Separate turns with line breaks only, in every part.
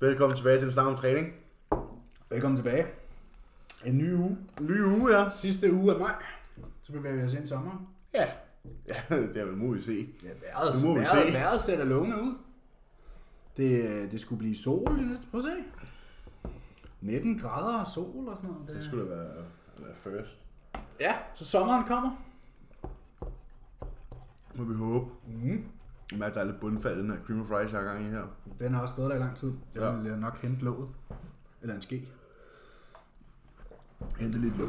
Velkommen tilbage til en snak om træning.
Velkommen tilbage. En ny uge.
Ny uge, ja.
Sidste uge af maj. Så bevæger vi os ind i sommeren.
Ja. Ja, det er vel muligt at se.
Ja, vejret,
Det må vi
vejret,
se.
vejret sætter lovende ud. Det, øh, det skulle blive sol det næste. Prøv at se. 19 grader og sol og sådan noget.
Det
Det,
skulle da være, være first.
Ja, så sommeren kommer.
Må vi håbe.
Mm.
Jeg mærker, der er lidt bundfald i den her cream of rice, jeg har gang i her.
Den har også stået der i lang tid. Jeg
Ja.
vil nok hente låget. Eller en ske.
Hente lidt låg.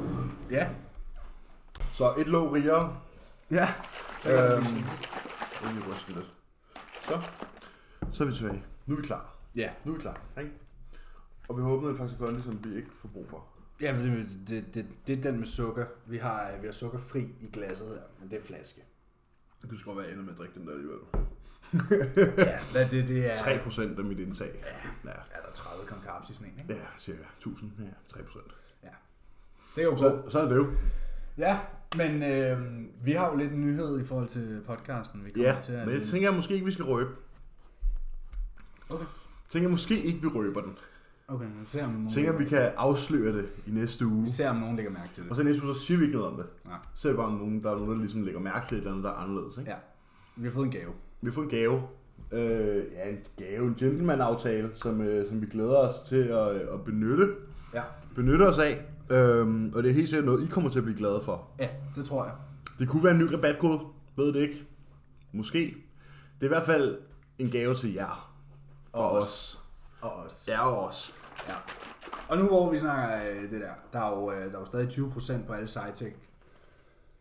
Ja.
Så et låg rigere.
Ja.
Øhm, vil ryste lidt. Så. Så er vi tilbage. Nu er vi klar.
Ja.
Nu er vi klar. Ikke? Og vi håber, at faktisk kondi, som vi ikke får brug for.
Ja, men det, det, det, det er den med sukker. Vi har, vi har sukkerfri i glasset her, men det er flaske.
Det kunne sgu godt være ender med at drikke den der alligevel.
ja, hvad det, det er...
3% af mit indtag. Ja. ja.
Er der 30 gram carbs i sådan en, ikke?
Ja, cirka 1000. Ja, 3%.
Det er jo
Så, så er det jo.
Ja, men øh, vi har jo lidt en nyhed i forhold til podcasten. Vi kommer
Ja,
til at,
men jeg tænker jeg måske ikke, vi skal røbe.
Okay.
Jeg tænker måske ikke, vi røber den.
Okay, vi ser, om nogen,
tænker, vi kan afsløre det i næste uge.
vi ser, om nogen lægger mærke til
Og
det.
så næste uge, så siger vi ikke noget om det.
Nej.
Så er det bare, om nogen, der er nogen, der ligesom lægger mærke til et eller andet, der er anderledes. Ikke?
Ja, vi har fået en gave.
Vi har fået en gave. Øh, ja, en gave, en gentleman-aftale, som, øh, som vi glæder os til at, at benytte,
Ja.
benytte os af. Øhm, og det er helt sikkert noget, I kommer til at blive glade for.
Ja, det tror jeg.
Det kunne være en ny rabatkode, ved det ikke. Måske. Det er i hvert fald en gave til jer.
Og os.
os.
Og os.
Ja, og os.
Ja. Og nu hvor vi snakker øh, det der, der er jo, øh, der er jo stadig 20% på alle SciTech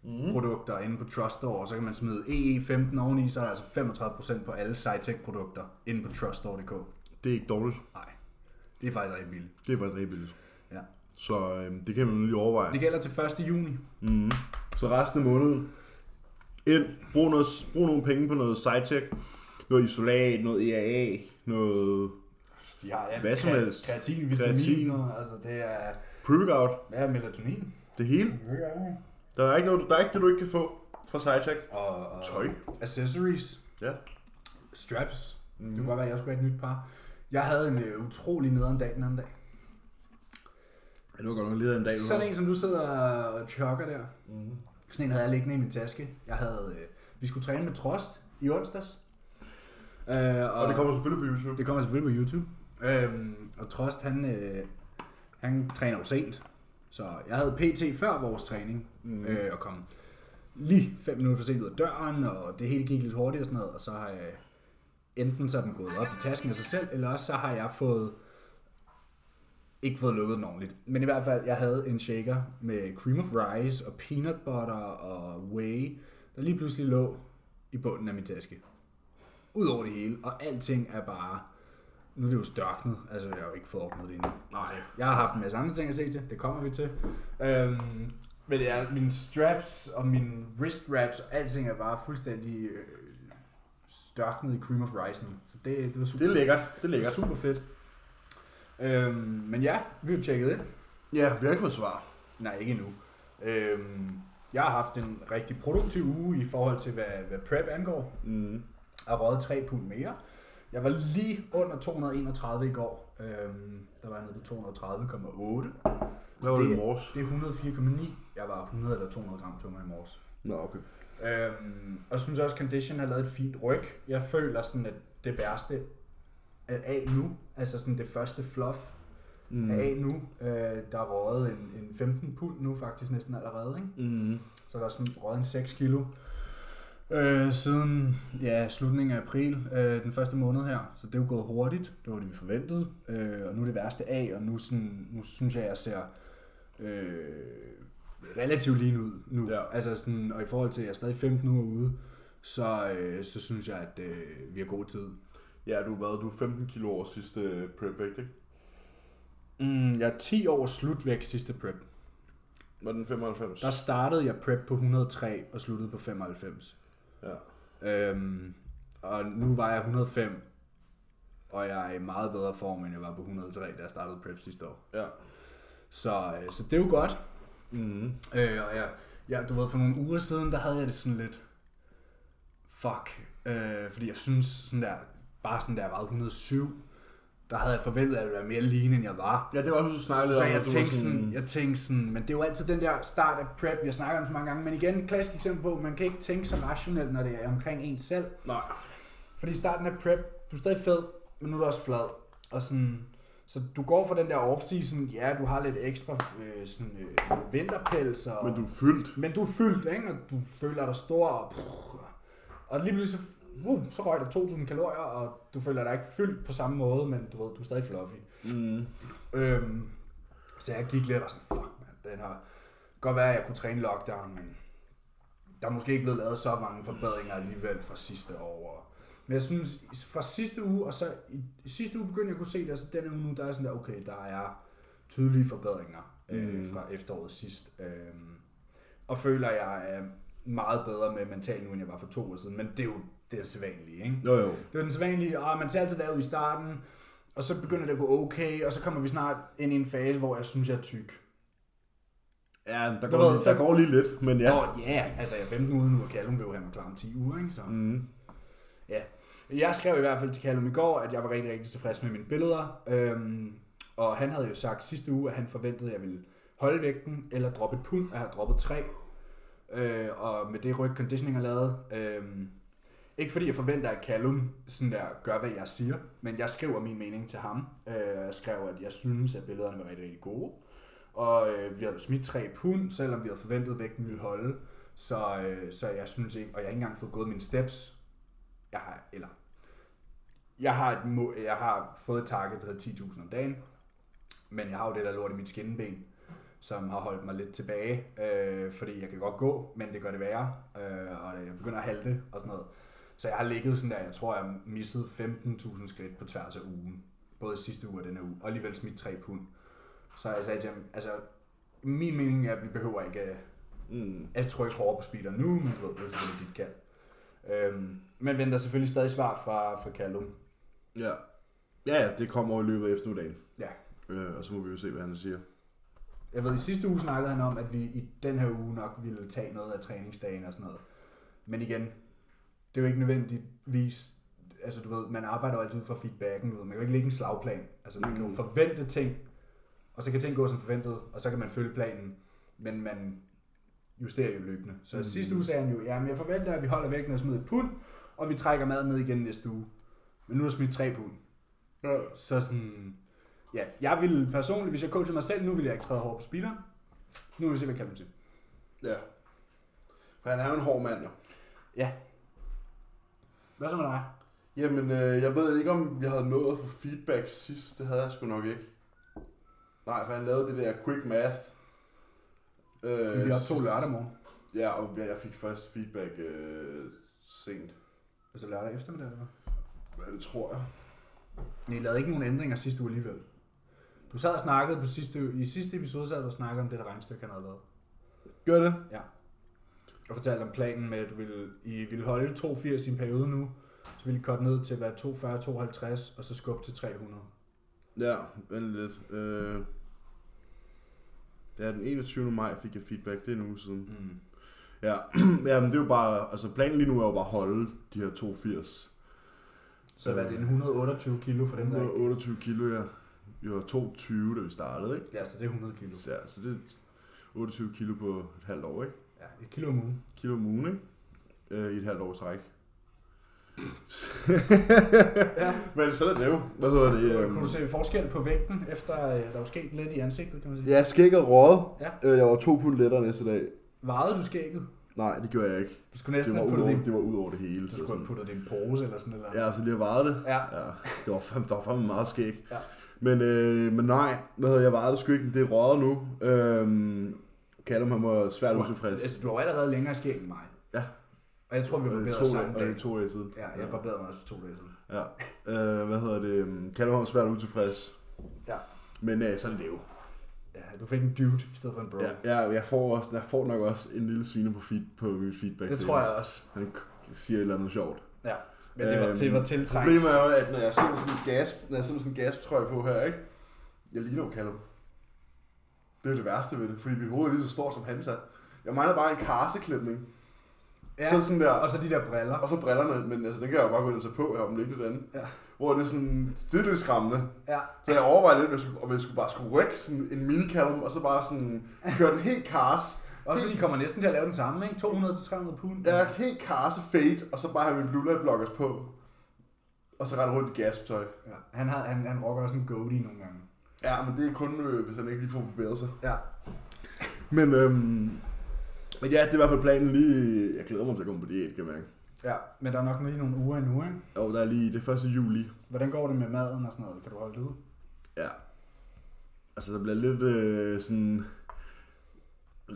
Mm.
produkter inde på Trust Store, og så kan man smide EE15 oveni, så er der altså 35% på alle SciTech produkter inde på truststore.dk.
Det er ikke dårligt.
Nej, det er faktisk rigtig billigt.
Det er faktisk rigtig billigt.
Ja.
Så øhm, det kan man lige overveje.
Det gælder til 1. juni.
Mm. Så resten af måneden, ind, brug, noget, brug nogle penge på noget SciTech, noget isolat, noget EAA, noget
De har ja,
Hvad som helst.
Kreatin,
Kreatin.
vitaminer, altså det er,
pre-workout,
er melatonin?
det hele. Der er ikke noget, der er ikke det, du ikke kan få fra SciTech.
Og, og
Tøj.
accessories,
Ja.
straps. Mm.
Mhm.
Det kunne godt være, at jeg skulle have et nyt par. Jeg havde en øh, utrolig nederen dag den anden dag.
ja det var godt nok lidt af en dag. du
Sådan
havde.
en, som du sidder og chokker der.
Mhm.
Sådan en havde jeg liggende i min taske. Jeg havde, øh, vi skulle træne med Trost i onsdags. Øh, og,
Og det kommer selvfølgelig på YouTube.
det kommer selvfølgelig på YouTube. Øhm, og Trost, han, øh, han træner jo sent. Så jeg havde PT før vores træning, mm. øh, og kom lige 5 minutter for sent ud af døren, og det hele gik lidt hurtigt og sådan noget, og så har jeg enten så er den gået op i tasken af sig selv, eller også så har jeg fået ikke fået lukket den ordentligt. Men i hvert fald, jeg havde en shaker med cream of rice og peanut butter og whey, der lige pludselig lå i bunden af min taske. Udover det hele, og alting er bare... Nu er det jo størknet, altså jeg har jo ikke fået ordnet det endnu.
Nej.
Jeg har haft en masse andre ting at se til, det kommer vi til. Øhm, men det er mine straps og mine wrist wraps og alting er bare fuldstændig øh, størknet i cream of rice nu. Så det, det var super,
Det er lækkert. Det er lækkert.
super fedt. Øhm, men ja, vi har tjekket ind.
Ja, vi har ikke fået svar.
Nej, ikke endnu. Øhm, jeg har haft en rigtig produktiv uge i forhold til, hvad, hvad prep angår.
Mm.
Jeg har røget 3 pund mere. Jeg var lige under 231 i går. Øhm, der var jeg nede på 230,8.
Hvad var det i
Det-
morges?
Det er 104,9. Jeg var 100 eller 200 gram tungere i morges.
Nå, okay.
Øhm, og jeg synes også, Condition har lavet et fint ryg. Jeg føler sådan, at det værste er af nu. Altså sådan det første fluff
Mm.
er af nu. Øh, der er røget en, en 15 pund nu faktisk næsten allerede. Ikke?
Mm.
Så der er sådan røget en 6 kilo. Øh, siden ja, slutningen af april, øh, den første måned her. Så det er jo gået hurtigt. Det var det, vi forventede. Øh, og nu er det værste af, og nu, sådan, nu synes jeg, jeg ser øh, relativt lean ud nu.
Ja.
Altså sådan, og i forhold til, at jeg er stadig 15 uger ude, så, øh, så synes jeg, at øh, vi har god tid.
Ja, du, hvad, du er 15 kilo over sidste prep vægt, ikke?
Mm, jeg er 10 år slutvæk sidste prep.
Var den 95?
Der startede jeg prep på 103 og sluttede på 95.
Ja.
Øhm, og nu var jeg 105, og jeg er i meget bedre form, end jeg var på 103, da jeg startede prep sidste år.
Ja.
Så, øh, så det er jo godt.
Mm.
Øh, og jeg, jeg, du ved, for nogle uger siden, der havde jeg det sådan lidt, fuck, øh, fordi jeg synes sådan der, bare sådan der, jeg vejede 107, der havde jeg forventet, at jeg være mere lean, end jeg var.
Ja, det var også, du snakkede
Så
om,
jeg
du var
tænkte, sådan, jeg tænkte sådan, men det er jo altid den der start af prep, jeg snakker om så mange gange, men igen, et klassisk eksempel på, man kan ikke tænke så rationelt, når det er omkring en selv.
Nej.
Fordi starten af prep, du er stadig fed, men nu er du også flad. Og sådan, så du går for den der off-season, ja, du har lidt ekstra øh, sådan, øh, vinterpels, og,
Men du er fyldt.
men du er fyldt, ikke? og du føler dig stor, og, og lige pludselig, så, uh, så røg der 2.000 kalorier, og du føler dig ikke fyldt på samme måde, men du ved, du er stadig fluffy.
Mm.
Øhm, så jeg gik lidt og var sådan, fuck man, den har godt være, at jeg kunne træne lockdown, men der er måske ikke blevet lavet så mange forbedringer alligevel fra sidste år. Men jeg synes, fra sidste uge, og så i, i sidste uge begyndte jeg at kunne se det, og så denne uge nu, der er sådan der, okay, der er tydelige forbedringer øh,
Mm.
fra efteråret sidst. Øh, og føler, jeg er meget bedre med mental nu, end jeg var for to år siden, men det er jo det er sædvanlige, ikke?
Jo, jo.
Det er den sædvanlige, og man ser altid lavet i starten, og så begynder det at gå okay, og så kommer vi snart ind i en fase, hvor jeg synes, jeg er tyk.
Ja, der går,
ved,
lige, der går lige lidt, men ja.
Og ja, altså jeg er 15 uger nu, og Callum vil jo have mig klar om 10 uger, ikke? Så,
Mm.
ja. Jeg skrev i hvert fald til Callum i går, at jeg var rigtig, rigtig tilfreds med mine billeder. Øhm, og han havde jo sagt sidste uge, at han forventede, at jeg ville holde vægten, eller droppe et pund, og jeg har droppet 3. Øh, og med det ryg conditioning er lavet. Øhm, ikke fordi jeg forventer, at Callum sådan der, gør, hvad jeg siger, men jeg skriver min mening til ham. Øh, jeg skrev, at jeg synes, at billederne var rigtig, rigtig gode. Og øh, vi havde smidt 3 pund, selvom vi havde forventet, at vægten ville holde. Så, øh, så jeg synes ikke, og jeg har ikke engang fået gået mine steps. Jeg har, eller, jeg har, et må, jeg har fået et target, der hedder 10.000 om dagen. Men jeg har jo det der lort i mit skinneben, som har holdt mig lidt tilbage. Øh, fordi jeg kan godt gå, men det gør det værre. Øh, og jeg begynder at halte og sådan noget. Så jeg har ligget sådan der, jeg tror, jeg har misset 15.000 skridt på tværs af ugen. Både sidste uge og denne uge. Og alligevel smidt 3 pund. Så jeg sagde til ham, altså, min mening er, at vi behøver ikke at,
Mm.
at trykke hårdere på speeder nu, men du ved, det er selvfølgelig dit kald. Øhm, men venter selvfølgelig stadig svar fra, fra Callum.
Ja. Ja, ja, det kommer i løbet af eftermiddagen.
Ja.
Øh, og så må vi jo se, hvad han siger.
Jeg ved, i sidste uge snakkede han om, at vi i den her uge nok ville tage noget af træningsdagen og sådan noget. Men igen, det er jo ikke nødvendigvis, altså du ved, man arbejder jo altid ud fra feedbacken, du ved, man kan jo ikke lægge en slagplan. Altså man kan jo forvente ting, og så kan ting gå som forventet, og så kan man følge planen, men man justerer jo løbende. Så
Mm.
sidste uge sagde han jo, ja, men jeg forventer, at vi holder vægten og smider et pund, og vi trækker maden ned igen næste uge. Men nu er der smidt tre pund.
Ja.
Så sådan, ja, jeg ville personligt, hvis jeg coachede mig selv, nu ville jeg ikke træde hårdt på speederen. Nu vil vi se, hvad Callum siger.
Ja. For han er jo en hård mand, jo.
Ja. Hvad så med dig?
Jamen, øh, jeg ved ikke, om jeg havde nået at få feedback sidst. Det havde jeg sgu nok ikke. Nej, for han lavede det der quick math. Øh,
vi har to lørdag morgen.
Ja, og jeg fik først feedback øh, sent.
Altså lørdag eftermiddag, eller hvad?
Ja, det tror jeg.
Men I lavede ikke nogen ændringer sidste uge alligevel. Du sad og snakkede på sidste, i sidste episode, sad du og snakkede om det der regnstykke, han havde lavet.
Gør det?
Og fortalte om planen med, at du ville, I ville holde 280 i en periode nu. Så ville I korte ned til at være 240-52, og så skubbe til 300.
Ja, vent lidt. Øh, ja, den 21. maj fik jeg feedback. Det er en uge siden.
Mm.
Ja, ja men det er jo bare... Altså, planen lige nu er jo bare at holde de her 82.
Så hvad er det, en 128 kilo for dem, der ikke...
128 kilo, ja. Vi var 22, da vi startede, ikke?
Ja, så det er 100 kilo.
Så, ja, så det er 28 kilo på et halvt år, ikke?
Ja, et kilo om ugen.
Kilo om ugen, ikke? Øh, I et halvt år træk.
Ja.
Men så er det jo. Hvad hedder det? Øhm,
kunne du se forskel på vægten, efter øh, der var sket lidt i ansigtet, kan man sige?
Ja, skægget råd.
Ja.
Øh, jeg var to pund lettere næste dag.
Vejede du skægget?
Nej, det gjorde jeg ikke.
Du skulle
Det
næsten
var,
have
ud
puttet
over,
det,
det var ud over det hele.
du
Så
skulle
sådan.
have puttet det i en pose eller sådan noget.
Ja, så lige vejet det.
Ja.
Ja, det var fandme, der var fandme meget skæg.
Ja.
Men, øh, men nej, hvad hedder jeg vejede det sgu ikke, men det er røget nu. Øhm, Callum, han var svært
Du,
utilfreds.
altså, du har jo allerede længere skæg end mig.
Ja.
Og jeg tror, vi var
er to,
samme
og det
dag.
er to dage siden.
Ja, jeg barberede mig også for to dage siden.
Ja. Øh, hvad hedder det? Callum var svært utilfreds.
Ja.
Men øh, så er det jo.
Ja, du fik en dude i stedet for en bro.
Ja, jeg, jeg, får også, jeg får nok også en lille svine på, feed, på min feedback.
det tror jeg også.
Han siger et eller andet sjovt.
Ja. Men det var,
Øhm,
det var tiltrængt.
Problemet er jo, at når jeg sidder med sådan en gas, når jeg sidder med sådan en gastrøje på her, ikke? Jeg ligner jo Callum. Det er det værste ved det, fordi mit hoved er lige så stort som hans er. Jeg mangler bare en karseklipning. Ja. Så sådan der,
og så de der briller.
Og så brillerne, men altså, det kan jeg jo bare gå ind og tage på her om lidt andet.
Ja.
Hvor det er sådan, det er lidt skræmmende.
Ja.
Så jeg overvejede lidt, om jeg skulle, om jeg skulle bare skulle rykke sådan en mini og så bare sådan køre den helt cars.
Også fordi de kommer næsten til at lave den samme, ikke? 200-300 pund.
Ja, helt cars fade, og så bare have min blue light blockers på. Og så rette rundt i gasptøj.
Ja. Han, har, han, han rocker også en goatee nogle gange.
Ja, men det er kun, øh, hvis han ikke lige får bevæget sig.
Ja.
Men, øhm, men ja, det er i hvert fald planen lige... Jeg glæder mig til at komme på diæt, kan man
Ja, men der er nok lige nogle uger endnu, ikke?
Jo, der er lige det første juli.
Hvordan går det med maden og sådan noget? Kan du holde det ud?
Ja. Altså, der bliver lidt øh, sådan...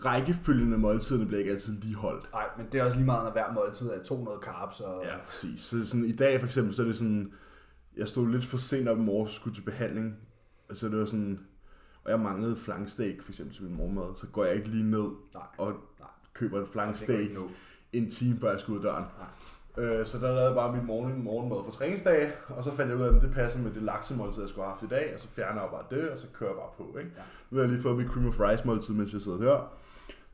Rækkefølgende måltiderne bliver ikke altid lige holdt.
Nej, men det er også lige meget, når hver måltid er 200 carbs. Og...
Ja, præcis. Så sådan, i dag for eksempel, så er det sådan... Jeg stod lidt for sent op i morgen, skulle til behandling. Så det var sådan... Og jeg manglede flanksteak for eksempel til min morgenmad. Så går jeg ikke lige ned
Nej.
og
Nej.
køber en flanksteak en time før jeg skulle ud af døren.
Nej.
Øh, så der lavede jeg bare min morgen, morgenmad for træningsdag, og så fandt jeg ud af, at det passer med det laksemåltid, jeg skulle have haft i dag, og så fjerner jeg bare det, og så kører jeg bare på. Ikke?
Ja.
Nu har jeg lige fået mit cream of rice måltid, mens jeg sidder her.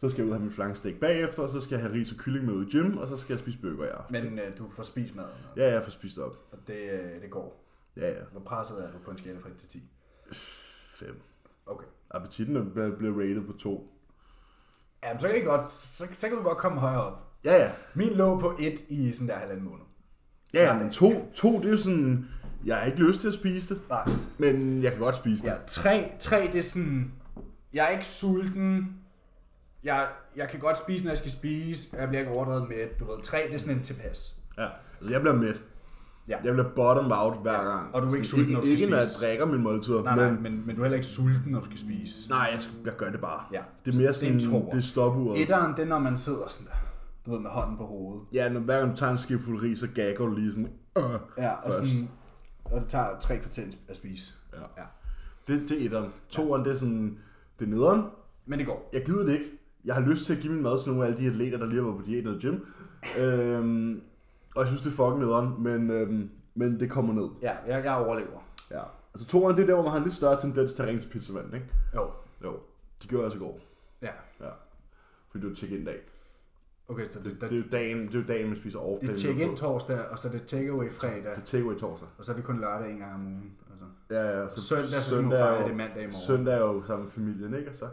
Så skal jeg ud og have min flanksteak bagefter, og så skal jeg have ris og kylling med ud i gym, og så skal jeg spise bøger i aften.
Men øh, du får spist maden.
Ja, jeg får spist op.
og det, øh, det går.
Ja, ja.
Hvor presset er du på en skala fra 1 til 10?
Fem.
Okay.
Appetitten blevet rated på to.
Jamen, så kan, I godt, så, så kan du godt komme højere op.
Ja, ja.
Min lå på 1 i sådan der halvanden måned.
Ja, ja, men to, to, det er jo sådan... Jeg har ikke lyst til at spise det,
Nej.
men jeg kan godt spise det.
Ja, 3, 3 det er sådan... Jeg er ikke sulten. Jeg, jeg kan godt spise, når jeg skal spise. Jeg bliver ikke overdrevet med. Du ved, 3 det er sådan en tilpas.
Ja, altså jeg bliver mæt.
Ja.
Jeg bliver bottom out hver gang.
Og du er ikke
Sådan,
sulten, når du
ikke,
skal
ikke når jeg
spise.
drikker min måltider,
Nej,
men,
nej, men, men du er heller ikke sulten, når du skal spise.
nej, jeg, skal, jeg gør det bare.
Ja.
Det er mere
Det er en
sådan,
toer.
det er stopuret.
Etteren, det er, når man sidder sådan der. Du ved, med hånden på hovedet.
Ja, når hver gang du tager en skefuld ris, så gagger du lige sådan, øh,
Ja, og,
først.
sådan, og det tager tre kvarter at spise.
Ja.
ja.
Det, det er etteren. Toeren, det er sådan, det er nederen.
Men det går.
Jeg gider det ikke. Jeg har lyst til at give min mad til nogle af alle de atleter, der lige været på diæt eller gym. øhm, og jeg synes, det er fucking nederen, men, øhm, men det kommer ned.
Ja, jeg, jeg overlever.
Ja. Altså toeren, det er der, hvor man har en lidt større tendens til at ringe til pizzamanden, ikke?
Jo.
Jo. De gjorde jeg i går.
Ja.
Ja. Fordi det var check-in dag.
Okay, så det,
Det er jo dagen, det er jo dagen man spiser off
det er check-in torsdag, og så er det takeaway fredag,
Det er takeaway torsdag.
og så er det kun lørdag en gang om ugen. Altså.
Ja, ja. Så
Søndag, så du
er jo-
det mandag i morgen.
Søndag er jo sammen med familien, ikke? Og så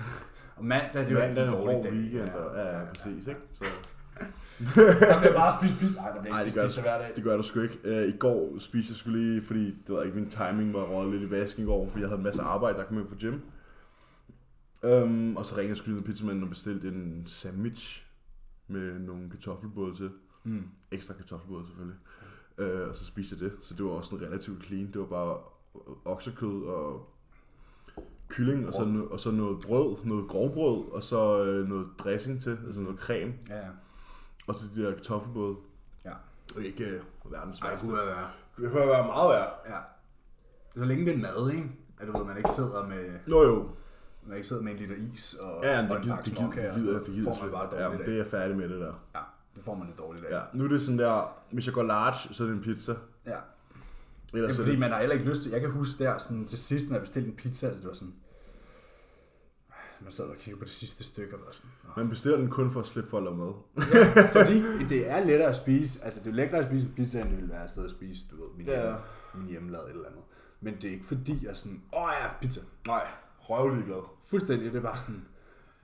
Og mandag, det er jo altid
mandag
en
en
dårlig dag.
weekend. Og, ja, ja, præcis, ikke? Så,
Der skal bare spise pizza. Nej, der bliver
Ej,
ikke
det gør
spist pizza hver dag.
det gør du sgu ikke. Uh, I går spiste jeg sgu lige, fordi det var ikke min timing var røget lidt i vasken i går, fordi jeg havde en masse arbejde, der kom ind fra gym. Um, og så ringede jeg sgu lige med pizzamanden og bestilte en sandwich med nogle kartoffelbåde til.
Mm.
Ekstra kartoffelbåde selvfølgelig. Uh, og så spiste jeg det, så det var også sådan relativt clean. Det var bare oksekød og kylling, og så, og så noget brød, noget grovbrød, og så øh, noget dressing til, altså noget creme,
Ja, ja.
Og så de der kartoffelbåde.
Ja.
Og ikke øh, verdens
Ej, det
værste.
kunne være.
Det kunne være meget værd.
Ja. Så længe det er mad, ikke? At du ved, man ikke sidder med,
Jo jo.
man ikke sidder med en liter is og,
Ja,
og
men det
en
gider,
pakke
det gider,
småkager,
det gider,
så
det gider. Ja,
dårligt
men
dag.
det er jeg færdig med det der.
Ja, det får man en dårlig dag.
Ja, nu er det sådan der, hvis jeg går large, så er det en pizza.
ja. Det
Ellers
er
er
fordi,
det,
man har heller ikke lyst til... Jeg kan huske der, sådan, til sidst, når jeg bestilte en pizza, altså det var sådan... Man sad og kiggede på det sidste stykke, og var sådan... "Nå."
man bestiller den kun for at slippe for at lave mad.
Fordi det er lettere at spise. Altså, det er lækkere at spise en pizza, end det ville være et sted at spise, du ved, min,
Ja.
hjemme, min hjemmelavede eller andet. Men det er ikke fordi, jeg er sådan, åh ja, pizza.
Nej, røvlig glad.
Fuldstændig, det er bare sådan...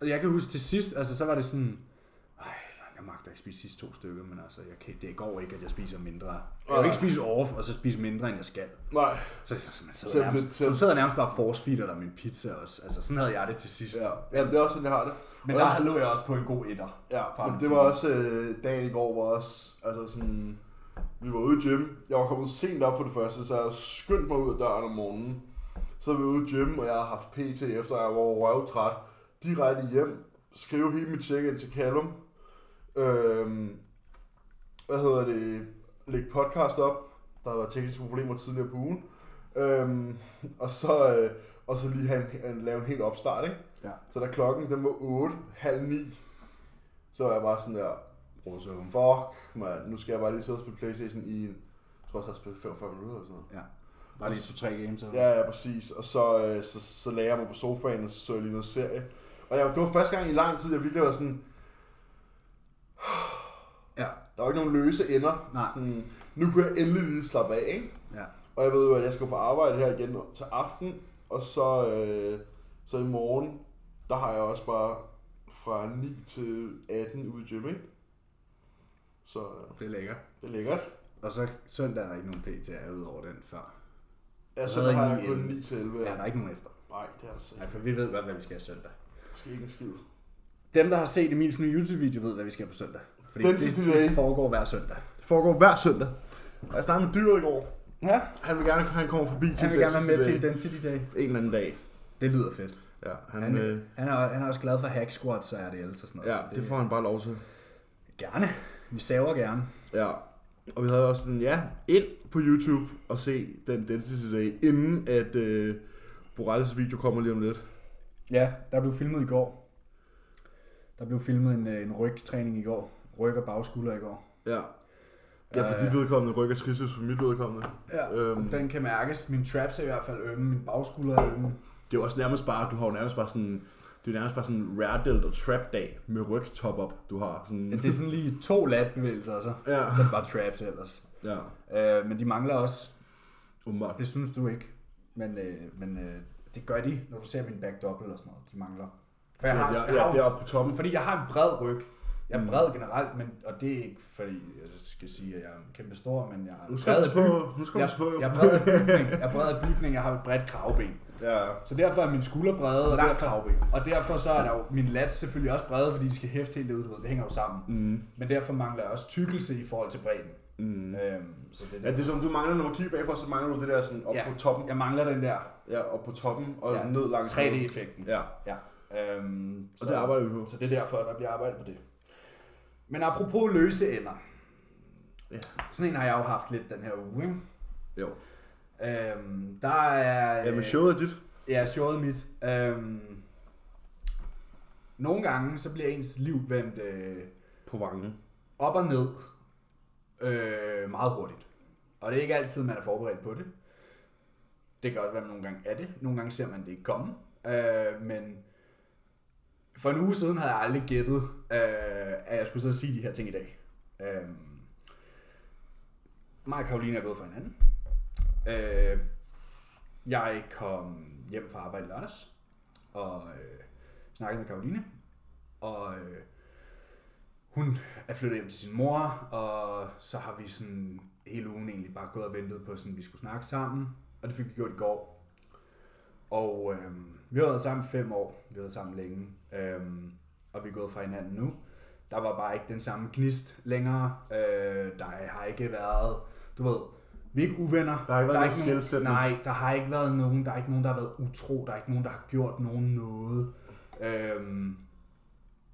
Og jeg kan huske til sidst, altså så var det sådan... Jeg magter ikke spise sidste to stykker, men altså, jeg kan, det går ikke, at jeg spiser mindre. Jeg vil ikke spise off, og så spise mindre, end jeg skal.
Nej.
Så, så man sidder
Så-
nærmest,
så-
sidder nærmest bare force-feeder dig min pizza også. Altså, sådan havde jeg det til sidst.
Ja, ja det er også sådan, jeg har det.
Men
Og
der
også-
lå jeg også på en god etter.
Ja, men det var også øh, dagen i går, var også, altså sådan, vi var ude i gym. Jeg var kommet sent op for det første, så jeg skyndte mig ud af døren om morgenen. Så var vi ude i gym, og jeg har haft PT efter, jeg var røvtræt. Direkte hjem, skrive hele mit check-in til Callum. Øhm, hvad hedder det? Lægge podcast op. Der har været tekniske problemer tidligere på ugen. Øhm, og så, øh, og så lige have en, en, lave en helt opstart, ikke?
Ja.
Så da klokken den var 8, halv 9, så var jeg bare sådan der,
Så,
fuck man, nu skal jeg bare lige sidde og spille Playstation i, jeg tror også jeg har spillet 45 minutter eller sådan noget.
ja. Bare lige to-tre games. Så.
Ja, ja, præcis. Og så, øh, så, så lagde jeg mig på sofaen, og så så jeg lige noget serie. Og jeg, det var første gang i lang tid, jeg virkelig var sådan, Der var ikke nogen løse ender.
Nej.
Sådan, nu kunne jeg endelig lige slappe af, ikke?
Ja.
Og jeg ved jo, at jeg skal på arbejde her igen til aften, og så, øh, så i morgen, der har jeg også bare fra 9 til 18 ude i gym, ikke? Så øh,
Det er lækkert.
det er lækkert.
Og så søndag er der ikke nogen PTR ud over den før.
Ja, så
er der
har jeg kun
en-
9 til 11.
Ja, der er ikke nogen efter.
Nej, det er altså
Nej, for vi ved godt, hvad vi skal have søndag.
Jeg skal ikke en skid.
Dem, der har set Emils nye YouTube-video, ved, hvad vi skal på søndag. Fordi
Density
det,
Day.
det foregår hver søndag.
Det foregår hver søndag. Og jeg snakkede med dyret i går.
Ja,
Han vil gerne, han kommer forbi til
han vil gerne være med til Density Day.
en eller anden dag.
Det lyder fedt.
Ja, han,
Han,
øh,
han, er, han er også glad for hack squats og RDLs og sådan noget.
ja,
så
det får han bare lov til.
Gerne. Vi saver gerne.
Ja, og vi havde også sådan, ja, ind på YouTube og se den Density Day, inden at øh, Borales video kommer lige om lidt.
Ja, der blev filmet i går. Der blev filmet en, øh, en rygtræning i går. Ryg og bagskulder i går.
Ja. Ja, for de
Øh.
vedkommende rykker triceps for mit vedkommende.
Ja,
Øhm.
den kan mærkes. Min traps er i hvert fald ømme, min bagskulder er ømme.
Det er jo også nærmest bare, du har jo nærmest bare sådan, det er nærmest bare sådan en rare delt og trap dag med ryg top up, du har. Sådan,
Ja, det er sådan lige to latbevægelser, og så,
ja,
så er det bare traps ellers.
ja,
Øh, men de mangler også,
umiddelbart.
det synes du ikke, men, øh, men øh, det gør de, når du ser min back double og sådan noget. De mangler. For jeg
Ja,
har,
ja, ja, det er oppe på toppen.
Fordi jeg har en bred ryg. Jeg er bred generelt, men, og det er ikke fordi, jeg skal sige, at jeg er kæmpe stor, men jeg er bred af
på, du
jeg, jeg er bred af bygning, jeg er bred af bygning, jeg har et bredt kravben.
Ja,
Så derfor er min skulder brede, og derfor,
kravben.
og derfor så er der jo min lats selvfølgelig også brede, fordi de skal hæfte helt ud, det hænger jo sammen.
mm,
Men derfor mangler jeg også tykkelse i forhold til bredden.
mm.
Øhm, så det, er
Ja, det er som du mangler, når man kigger bagfra, så mangler du det der sådan op
Ja.
på toppen.
Jeg mangler den der
Ja, op på toppen og
Ja.
ned langs
3D-effekten.
Ja,
Ja. Øhm,
og det arbejder vi på.
Så det er derfor, der bliver arbejdet på det. Men apropos løse ender.
Ja.
Sådan en har jeg jo haft lidt den her uge, ikke?
Jo.
Øhm, der er...
Ja, men showet er dit.
Ja, showet mit. Øhm, nogle gange, så bliver ens liv vendt øh,
På vangen.
op og ned øh, meget hurtigt. Og det er ikke altid, man er forberedt på det. Det kan også være, at man nogle gange er det. Nogle gange ser man det ikke komme. Øh, men for en uge siden havde jeg aldrig gættet, øh, at jeg skulle sidde og sige de her ting i dag. Øh, mig og Karoline er gået fra hinanden. Øh, jeg kom hjem fra arbejde i lørdags, og øh, snakkede med Karoline. Og øh, hun er flyttet hjem til sin mor, og så har vi sådan hele ugen egentlig bare gået og ventet på, sådan, at vi skulle snakke sammen. Og det fik vi gjort i går. Og øh, vi har været sammen fem år. Vi har været sammen længe. Øhm, og vi er gået fra hinanden nu. Der var bare ikke den samme gnist længere. Øh, der har ikke været, du ved, vi er ikke uvenner.
Der har ikke været
nogen-
skelsættende.
Nej, der har ikke været nogen, der er ikke nogen, der har været utro. Der er ikke nogen, der har gjort nogen noget. Øhm,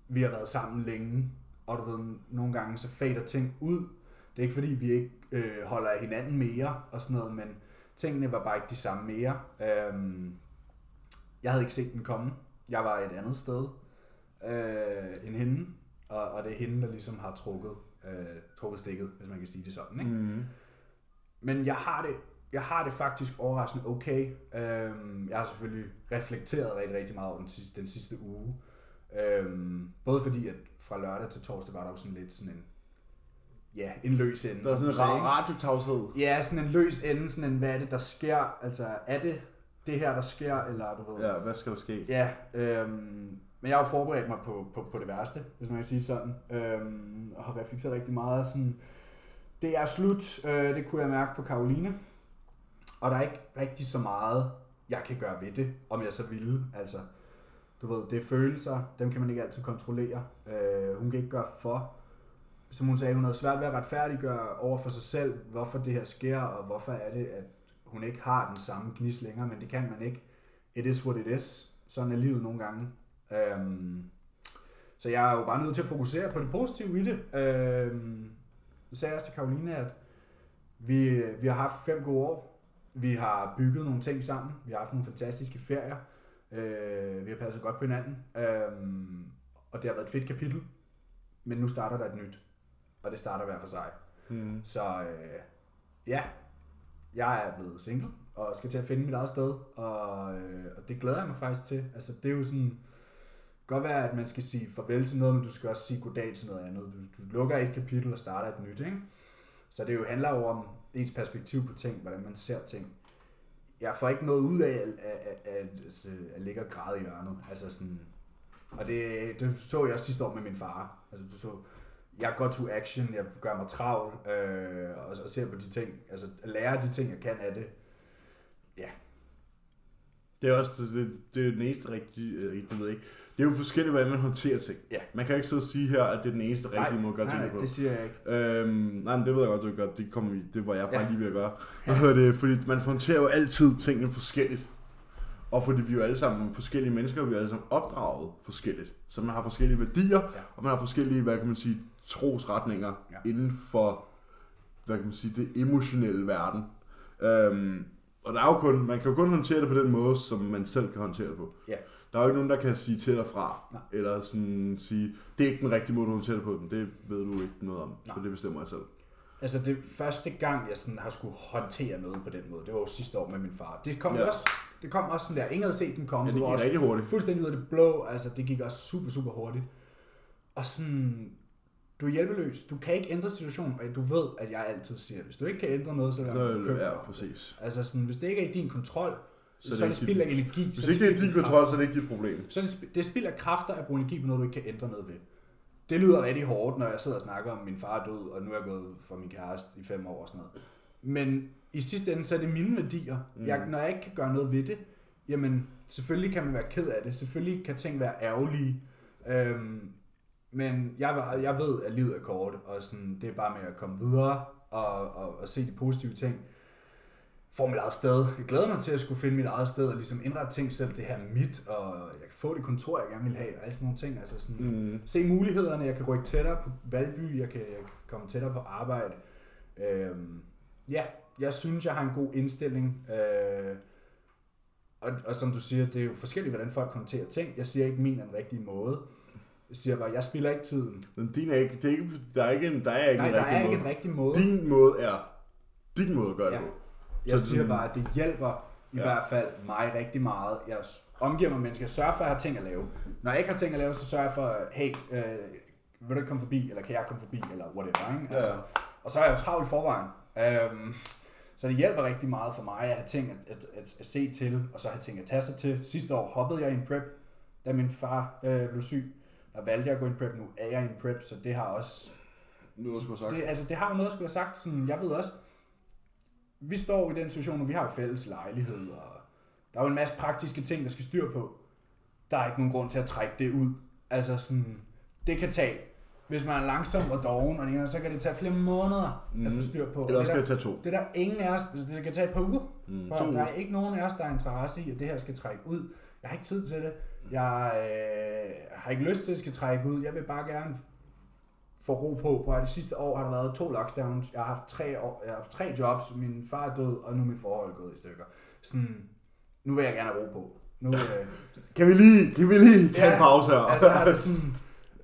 vi har været sammen længe, og du ved, nogle gange så fader ting ud. Det er ikke fordi, vi ikke øh, holder af hinanden mere og sådan noget, men tingene var bare ikke de samme mere. Øhm, jeg havde ikke set den komme. Jeg var et andet sted øh, end hende, og, og det er hende, der ligesom har trukket, øh, trukket stikket, hvis man kan sige det sådan. Ikke?
Mm.
Men jeg har det, jeg har det faktisk overraskende okay. Øhm, jeg har selvfølgelig reflekteret rigtig, rigtig meget over den sidste, den sidste uge. Øhm, både fordi, at fra lørdag til torsdag var der jo sådan lidt sådan en, ja, en løs ende.
Der er sådan en radiotavshed.
Ja, sådan en løs ende, sådan en, hvad er det, der sker? Altså, er det det her, der sker, eller du ved...
Ja, hvad skal der ske?
Ja, øhm, men jeg har jo forberedt mig på, på, på det værste, hvis man kan sige sådan, øhm, og har reflekteret rigtig meget. Sådan, det er slut, øh, det kunne jeg mærke på Karoline, og der er ikke rigtig så meget, jeg kan gøre ved det, om jeg så ville. Altså, du ved, det er følelser, dem kan man ikke altid kontrollere. Øh, hun kan ikke gøre for. Som hun sagde, hun havde svært ved at retfærdiggøre over for sig selv, hvorfor det her sker, og hvorfor er det, at hun ikke har den samme gnist længere, men det kan man ikke. It is what it is. Sådan er livet nogle gange. Øhm, så jeg er jo bare nødt til at fokusere på det positive i det. Øhm, så sagde jeg også til Karoline, at vi, vi har haft fem gode år. Vi har bygget nogle ting sammen. Vi har haft nogle fantastiske ferier. Øh, vi har passet godt på hinanden. Øhm, og det har været et fedt kapitel. Men nu starter der et nyt. Og det starter hver for sig.
Mm.
Så øh, ja, jeg er blevet single, og skal til at finde mit eget sted, og, øh, og det glæder jeg mig faktisk til. Altså, det er jo sådan, godt være, at man skal sige farvel til noget, men du skal også sige goddag til noget andet. Du, du lukker et kapitel og starter et nyt, ikke? Så det jo handler jo om ens perspektiv på ting, hvordan man ser ting. Jeg får ikke noget ud af at, at, at, at, altså, at ligge og græde i hjørnet. Altså sådan, og det, det så jeg også sidste år med min far. Altså du så, jeg går to action, jeg gør mig travl, øh, og, og ser på de ting, altså at lære de ting, jeg kan af det. Ja,
Det er også det, det er den eneste rigtige, øh, det ved ikke. Det er jo forskelligt, hvordan man håndterer ting.
Ja.
Man kan jo ikke og sige her, at det er den eneste rigtige måde at gøre
nej,
tingene
nej,
på.
det siger jeg ikke.
Øhm, nej, men det ved jeg godt, du gør. Det, kommer det var jeg bare
Ja.
lige ved at gøre. Hedder det? Fordi man håndterer jo altid tingene forskelligt. Og fordi vi er jo alle sammen forskellige mennesker, vi er alle sammen opdraget forskelligt. Så man har forskellige værdier,
Ja.
og man har forskellige, hvad kan man sige, trosretninger
Ja.
inden for, hvad kan man sige, det emotionelle verden. Øhm, og der er jo kun, man kan jo kun håndtere det på den måde, som man selv kan håndtere det på.
Ja.
Der er jo ikke nogen, der kan sige til dig fra,
Nej.
eller sådan sige, det er ikke den rigtige måde, du håndterer det på, men det ved du ikke noget om,
Nej.
for det bestemmer jeg selv.
Altså det første gang, jeg sådan har skulle håndtere noget på den måde, det var jo sidste år med min far. Det kom
Ja.
også, det kom også sådan der, ingen havde set den komme.
Ja, det
var
gik
også
rigtig hurtigt.
fuldstændig ud af det blå, altså det gik også super, super hurtigt. Og sådan, du er hjælpeløs, du kan ikke ændre situationen, og du ved, at jeg altid siger, hvis du ikke kan ændre noget, så er det bekymret
ja, præcis.
Altså sådan, hvis det ikke er i din kontrol, så,
er
så er det spild af energi.
Hvis
så
ikke det er
spild
din kontrol, så er det ikke dit problem.
så er det, det er spild af kræfter at bruge energi på noget, du ikke kan ændre noget ved. Det lyder rigtig hårdt, når jeg sidder og snakker om, at min far er død, og nu er jeg gået fra min kæreste i fem år og sådan noget. Men i sidste ende, så er det mine værdier. Mm. Jeg, når jeg ikke kan gøre noget ved det, jamen selvfølgelig kan man være ked af det. Selvfølgelig kan ting være ærgerlige. Øhm, men jeg, jeg ved, at livet er kort, og sådan, det er bare med at komme videre og, og, og se de positive ting får mit eget sted. Jeg glæder mig til at skulle finde mit eget sted og ligesom indrette ting selv. Det her er mit, og jeg kan få det kontor, jeg gerne vil have, og alle sådan nogle ting. Altså sådan,
Mm.
se mulighederne, jeg kan rykke tættere på Valby, jeg kan, jeg kan komme tættere på arbejde. Øhm, ja, jeg synes, jeg har en god indstilling. Øh, og, og som du siger, det er jo forskelligt, hvordan folk håndterer ting. Jeg siger ikke, min er den rigtige måde. Jeg siger bare, jeg spiller ikke tiden.
Men din er ikke, det er ikke, der er ikke en, der er ikke
Nej,
en
der
rigtig
er ikke
måde.
en rigtig måde.
Din måde er din måde at gøre
Ja.
det på.
Jeg
Så
siger
sådan-
bare, at det hjælper i
Ja.
ja. hvert fald mig rigtig meget. Jeg omgiver mig med mennesker. Jeg sørger for, at jeg har ting at lave. Når jeg ikke har ting at lave, så sørger jeg for, hey, øh, vil du ikke komme forbi, eller kan jeg komme forbi, eller whatever. Ikke?
Ja.
Altså, og så er jeg jo travlt i forvejen. Øhm, så det hjælper rigtig meget for mig at have ting at, at, at, at se til, og så have ting at tage sig til. Sidste år hoppede jeg i en prep, da min far øh, blev syg. Der valgte jeg at gå i en prep, nu er jeg i en prep, så det har også
Nu har du sagt.
det, altså, det har jo noget at skulle have sagt. Sådan, jeg ved også, vi står i den situation, hvor vi har jo fælles lejlighed, og der er jo en masse praktiske ting, der skal styr på. Der er ikke nogen grund til at trække det ud. Altså sådan, det kan tage, hvis man er langsom og doven, og det ene, så kan det tage flere måneder mm. at få styr på.
Eller også
det, der,
jeg tage to.
det er der ingen af os, det kan tage et par uger.
Mm,
For
to
der er ikke nogen af os, der er interesse i, at det her skal trække ud. Jeg har ikke tid til det. Jeg øh, har ikke lyst til, at skal trække ud. Jeg vil bare gerne få ro på. På det sidste år har der været to lockdowns. Jeg har haft tre, år, jeg har haft tre jobs. Min far er død, og nu er mit forhold gået i stykker. Sådan, nu vil jeg gerne have ro på. Nu, øh,
Kan vi lige, kan vi lige tage en
Ja,
pause her?
altså, er det sådan,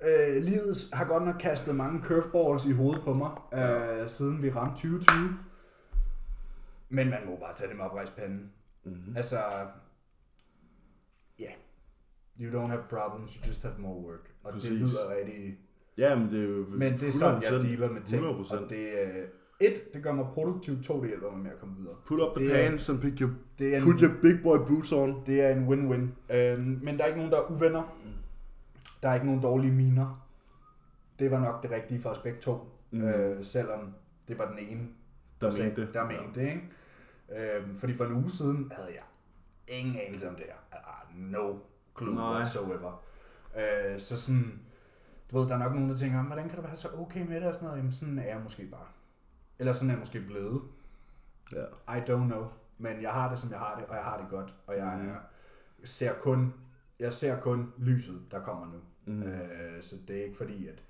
øh, livet har godt nok kastet mange curveballs i hovedet på mig, øh, siden vi ramte 2020. Men man må bare tage det med oprejst panden.
Mhm.
Altså. You don't have problems, you just have more work. Og
Præcis.
det lyder rigtig...
Ja, men det er jo
Men det er sådan, jeg
100%.
dealer med ting.
100%.
Og det, øh, et, det gør mig produktiv. To, det hjælper mig med at komme videre.
Put up the
Det er-
pants and pick your,
Det er
put
en,
your big boy boots on.
det er en win-win. Øhm, men der er ikke nogen, der er uvenner. Der er ikke nogen dårlige miner. Det var nok det rigtige for os begge to.
Mm.
Øh, selvom det var den ene,
Der
sagde-
mente det.
Der mente det, ikke? Øhm, fordi for en uge siden havde jeg ingen anelse om det her. Ah, no clue
Nej.
whatsoever. Øh, så sådan, du ved, der er nok nogen, der tænker, "Jamen, hvordan kan du være så okay med det og sådan noget? Jamen sådan er jeg måske bare. Eller sådan er jeg måske blevet.
Ja.
I don't know. Men jeg har det, som jeg har det, og jeg har det godt. Og jeg,
Mhm.
er, ser kun jeg ser kun lyset, der kommer nu.
Mm.
Øh, så det er ikke fordi, at,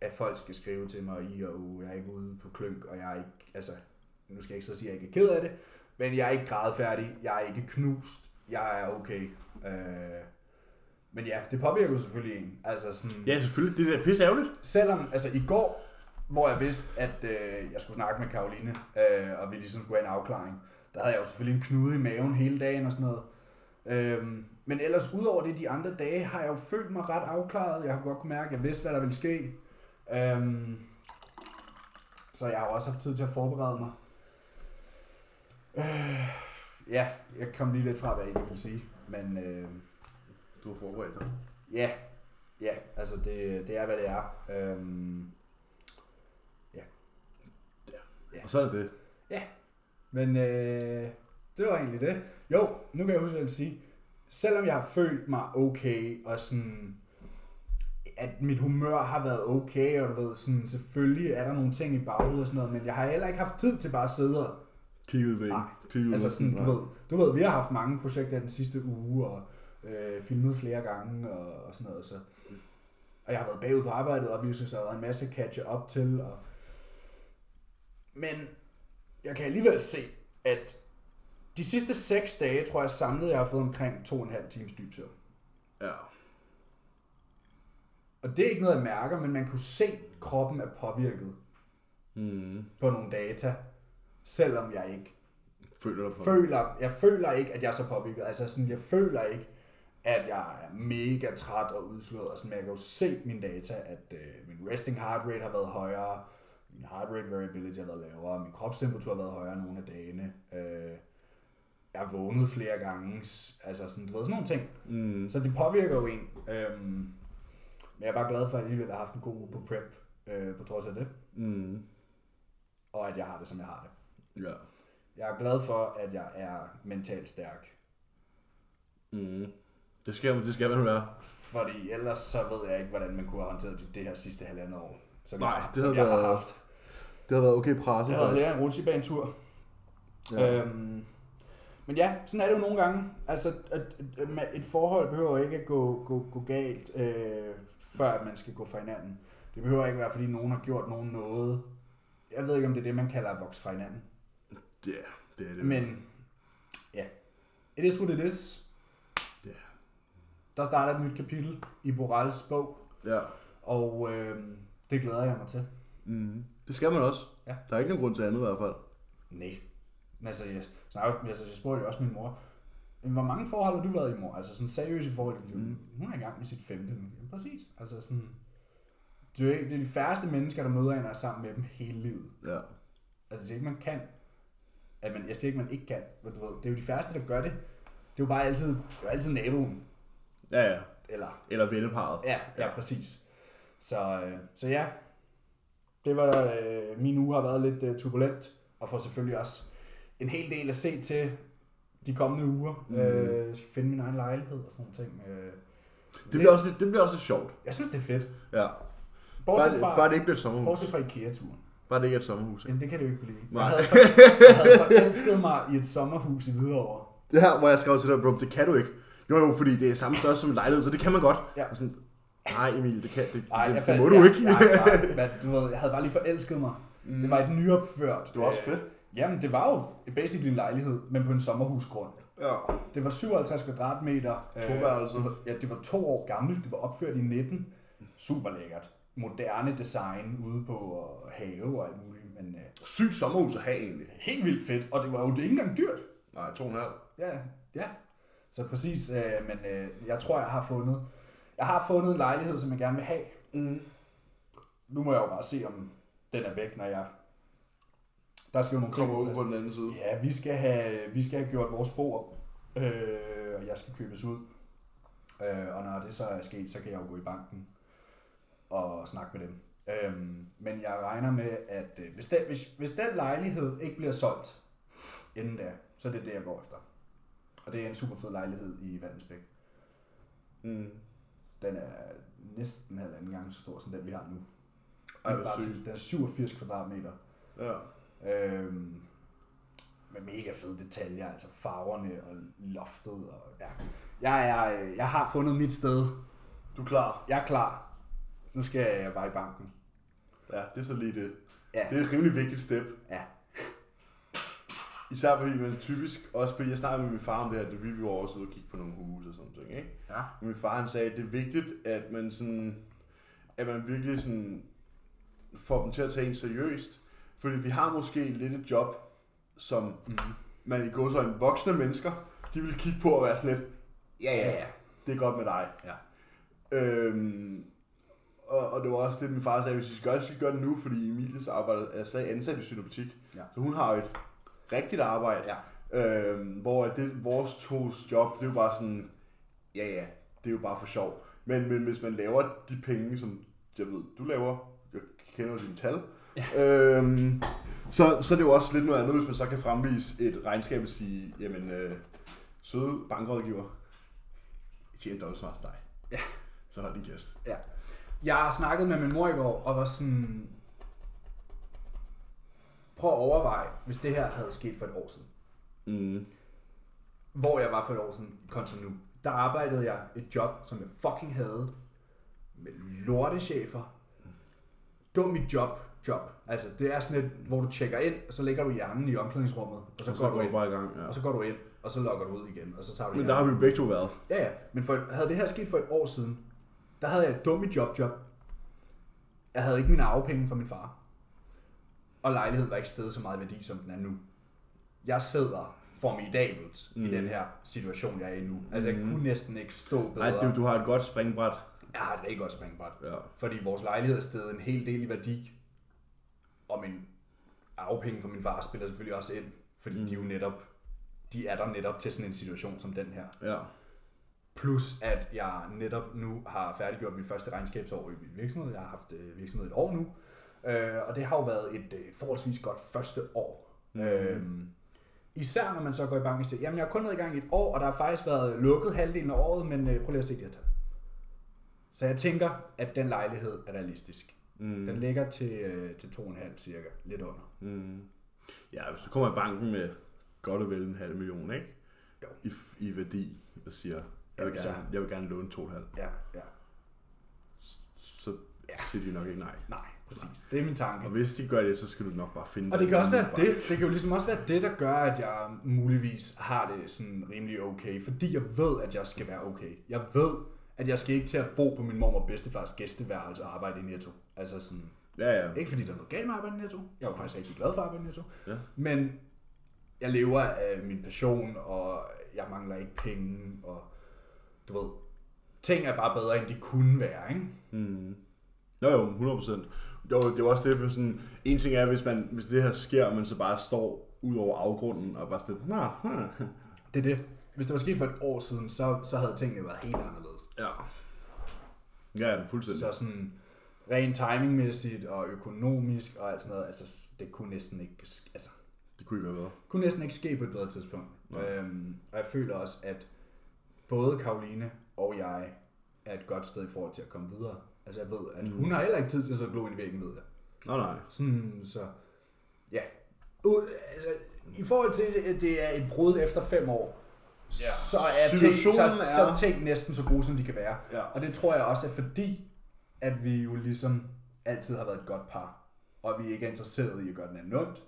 at folk skal skrive til mig i og u, jeg er ikke ude på klønk, og jeg er ikke, altså, nu skal jeg ikke så sige, at jeg ikke er ked af det, men jeg er ikke grædfærdig, jeg er ikke knust, jeg er okay. Øh, men ja, det påvirker jo selvfølgelig en. Altså sådan,
Ja, selvfølgelig. Det er da pisse ærgerligt.
selvom, altså i går, hvor jeg vidste, at øh, jeg skulle snakke med Karoline, øh, og vi ligesom skulle have en afklaring, der havde jeg jo selvfølgelig en knude i maven hele dagen og sådan noget. Øhm, men ellers, udover det de andre dage, har jeg jo følt mig ret afklaret. Jeg har godt kunne mærke, at jeg vidste, hvad der ville ske. Øhm, så jeg har også haft tid til at forberede mig. Øh, ja, jeg kom lige lidt fra, hvad jeg egentlig ville sige. Men øh,
Du har forberedt dig.
ja, ja, altså det, det er, hvad det er. Øhm,
Og så er det det.
Men øh, det var egentlig det. Jo, nu kan jeg huske, hvad jeg vil sige. Selvom jeg har følt mig okay, og sådan, at mit humør har været okay, og du ved, sådan, selvfølgelig er der nogle ting i baghovedet og sådan noget, men jeg har heller ikke haft tid til bare at sidde og
Kig ud i væggen. Ud
Altså sådan, du ved, du ved, vi har haft mange projekter den sidste uge, og øh, filmet flere gange, og, og sådan noget, så... Og jeg har været bagud på arbejdet, og vi synes, der har været en masse catch op til, og... Men jeg kan alligevel se, at de sidste seks dage, tror jeg samlet, jeg har fået omkring to og en halv times dyb søvn.
Ja.
Og det er ikke noget, jeg mærker, men man kunne se, at kroppen er påvirket
Mm.
på nogle data, selvom jeg ikke
Føler dig
føler, jeg føler ikke, at jeg er så påvirket. Altså sådan, jeg føler ikke, at jeg er mega træt og udslået. Og sådan, men jeg kan jo se mine data, at øh, min resting heart rate har været højere, min heart rate variability har været lavere, min kropstemperatur har været højere nogle af dagene. Øh, jeg har vågnet flere gange, altså sådan, du ved, sådan nogle ting.
Mm.
Så det påvirker jo en. Øhm, men jeg er bare glad for, at jeg alligevel har haft en god uge på prep, øh, på trods af det.
Mm.
Og at jeg har det, som jeg har det.
Ja.
Jeg er glad for, at jeg er mentalt stærk.
Mm. Det skal, det skal man være.
Fordi ellers så ved jeg ikke, hvordan man kunne have håndteret det, det her sidste halvandet år. Som
Nej,
jeg,
det havde
jeg har
været-
haft.
Det har været okay presset.
Jeg havde lært en rutsjebanetur.
Ja.
Øhm, men ja, sådan er det jo nogle gange. Altså, at, at, at et forhold behøver ikke at gå, gå, gå galt, øh, før at man skal gå fra hinanden. Det behøver ikke være, fordi nogen har gjort nogen noget. Jeg ved ikke, om det er det, man kalder at vokse fra hinanden.
Ja, det er det.
Men ja, it is what it is.
Ja.
Der starter et nyt kapitel i Borals bog,
Ja.
og øh, det glæder jeg mig til.
Mm. Det skal man også.
Ja.
Der er ikke nogen grund til andet i hvert fald.
Nej. Men altså, jeg, snakker, altså, jeg spurgte jo også min mor, "Men hvor mange forhold har du været i, mor? Altså sådan seriøse forhold i.
Mm.
Hun er i gang med sit femte nu. Præcis. Altså sådan, det er, det er de færreste mennesker, der møder en og er sammen med dem hele livet.
Ja.
Altså, det er ikke, man kan. At man, jeg siger ikke, man ikke kan. Men du ved, det er jo de færreste, der gør det. Det er jo bare altid, det er jo altid naboen.
Ja, ja.
Eller,
Eller venneparet.
ja, ja,
Ja.
præcis. Så, øh, så ja, det var, øh, min uge har været lidt øh, turbulent, og får selvfølgelig også en hel del at se til de kommende uger.
Mm.
Øh, jeg skal finde min egen lejlighed og sådan nogle ting. Øh,
Det bliver, også lidt, det bliver også lidt sjovt.
Jeg synes, det er fedt.
Ja. Bare,
Bortset
det,
fra,
bare det ikke bliver sommerhus.
bortset fra IKEA-turen.
Bare det ikke er et sommerhus.
Jamen, det kan du ikke blive.
Nej.
Jeg havde, jeg havde forelsket mig i et sommerhus i Hvidovre.
Det her, hvor jeg skrev til dig, bro, det kan du ikke. Jo, jo, fordi det er samme størrelse som en lejlighed, så det kan man godt.
Ja.
Og sådan, nej Emil, det, kan, det,
Ej,
det,
jeg
det,
fandt-
må du
jeg,
ikke.
Jeg, jeg, jeg, du ved, jeg havde bare lige forelsket mig.
Mm.
Det var et nyopført.
Det var også
øh,
fedt.
Jamen, det var jo basically en lejlighed, men på en sommerhusgrund.
Ja.
Det var 57 kvadratmeter.
To værelser.
det var, ja, det var to år gammelt. Det var opført i 19. Super lækkert. Moderne design ude på øh, have og alt muligt. Men øh,
Sygt sommerhus at have egentlig.
helt vildt fedt. Og det var jo det ikke engang dyrt.
Nej, to og en halv.
Ja, ja. Så præcis. Øh, men øh, jeg tror, jeg har fundet... Jeg har fundet en lejlighed, som jeg gerne vil have.
Mm.
Nu må jeg jo bare se, om den er væk, når jeg... Der skal jo nogle
Kommer
ud.
på den anden side.
Ja, vi skal have, vi skal have gjort vores bord, øh, og jeg skal købes ud. Øh, og når det så er sket, så kan jeg jo gå i banken og snakke med dem. Øhm, men jeg regner med, at øh, hvis, den, hvis, hvis den lejlighed ikke bliver solgt inden da, så er det det, jeg går efter. Og det er en super fed lejlighed i Vandensbæk.
Mm.
Den er næsten halvanden gang så stor som den, vi har nu.
Ej,
bare
sygt.
til- Den er 87 kvadratmeter.
Ja.
Øhm, med mega fede detaljer, altså farverne og loftet. Og, ja. jeg, er, øh, jeg har fundet mit sted.
Du er klar?
Jeg er klar. Nu skal jeg bare i banken.
Ja, det er så lige det.
Ja.
Det er et rimelig vigtigt step.
Ja.
Især fordi man typisk, også fordi jeg snakkede med min far om det her, da vi var også ude og kigge på nogle huse og sådan noget, ikke?
Ja.
Og min far han sagde, at det er vigtigt, at man sådan, at man virkelig sådan får dem til at tage en seriøst. Fordi vi har måske lidt et job, som
Mm.
man i går så en voksne mennesker, de vil kigge på at være sådan lidt,
Ja, ja, ja.
Det er godt med dig.
ja.
Øhm, og, og det var også det, min far sagde, hvis vi skal gøre det, så skal vi gøre det nu, fordi Emilies arbejde er stadig ansat i Synobutik.
Ja.
Så hun har jo et rigtigt arbejde.
Ja.
Øhm, hvor det, vores tos job, det er jo bare sådan, ja ja, det er jo bare for sjov. Men, men hvis man laver de penge, som jeg ved, du laver, jeg kender dine tal, ja. øhm, så, så er det jo også lidt noget andet, hvis man så kan fremvise et regnskab og sige, jamen, øh, søde bankrådgiver, jeg tjener dobbelt så meget som dig.
Ja.
Så hold din kæft.
Ja. Jeg har snakket med min mor i går, og var sådan... Prøv at overveje, hvis det her havde sket for et år siden.
Mm.
Hvor jeg var for et år siden kontra nu. Der arbejdede jeg et job, som jeg fucking havde. Med lortechefer. Dum mit job, job. Altså, det er sådan et, hvor du tjekker ind, og så lægger du hjernen i omklædningsrummet, og så,
Og så
går
går
du ind.
bare i gang, ja.
Og så går du ind, og så logger du ud igen, og så tager du
Men der har vi jo begge to været.
Ja, ja. Men for, havde det her sket for et år siden, der havde jeg et dumt job job. Jeg havde ikke mine arvepenge fra min far. Og lejligheden var ikke stedet så meget værdi, som den er nu. Jeg sidder formidabelt mm. i den her situation, jeg er i nu. Altså, jeg kunne næsten ikke stå bedre.
Nej, du, du har et godt springbræt.
Jeg har et rigtig godt springbræt.
Ja.
Fordi vores lejlighed er stedet en hel del i værdi. Og min arvepenge fra min far spiller selvfølgelig også ind. Fordi mm. de jo netop, de er der netop til sådan en situation som den her.
Ja.
Plus at jeg netop nu har færdiggjort mit første regnskabsår i min virksomhed. Jeg har haft øh, virksomhed et år nu. Øh, og det har jo været et øh, forholdsvis godt første år. Mm. Øh, især når man så går i bank og siger, jamen jeg har kun været i gang i et år, og der har faktisk været lukket halvdelen af året, men øh, prøv lige at se de her tal. Så jeg tænker, at den lejlighed er realistisk. Mm. Den ligger til, øh, til 2,5 cirka, lidt under.
Mm. Ja, hvis du kommer i banken med godt og vel en halv million, ikke?
Jo.
I, i værdi, og siger, jeg vil,
Ja,
gerne, jeg vil gerne låne 2,5,
Ja, ja.
så siger de nok ikke nej.
Nej, præcis. Det er min tanke.
Og hvis de gør det, så skal du nok bare finde
Og det kan også være det. Det kan jo ligesom også være det, der gør, at jeg muligvis har det sådan rimelig okay. Fordi jeg ved, at jeg skal være okay. Jeg ved, at jeg skal ikke til at bo på min mor og bedstefars gæsteværelse og arbejde i Netto. Altså sådan.
Ja, ja.
ikke fordi der er noget galt med at arbejde i Netto. Jeg var faktisk rigtig glad for at arbejde i Netto.
Ja.
Men jeg lever af min passion, og jeg mangler ikke penge, og du ved, ting er bare bedre, end de kunne være, ikke?
Mm. Jo, jo, 100 procent. Jo, det er også det, med sådan, en ting er, hvis, man, hvis det her sker, og man så bare står ud over afgrunden, og bare sådan, nah, hmm.
Det er det. Hvis det var sket for et år siden, så, så havde tingene været helt anderledes.
ja. Ja, ja, fuldstændig.
Så sådan rent timingmæssigt og økonomisk og alt sådan noget, altså det kunne næsten ikke, altså,
Det kunne ikke være bedre.
kunne næsten ikke ske på et bedre tidspunkt. Øhm, og jeg føler også, at både Karoline og jeg er et godt sted i forhold til at komme videre. Altså jeg ved, at hun har heller ikke tid til at så glo ind i væggen, ved jeg.
Nå, nej.
Sådan, så ja. U- altså, I forhold til, at det er et brud efter fem år,
Ja.
så, er ting, så,
Situationen
så er- ting næsten så gode, som de kan være.
Ja.
Og det tror jeg også er fordi, at vi jo ligesom altid har været et godt par. Og vi ikke er interesseret i at gøre den anden ondt.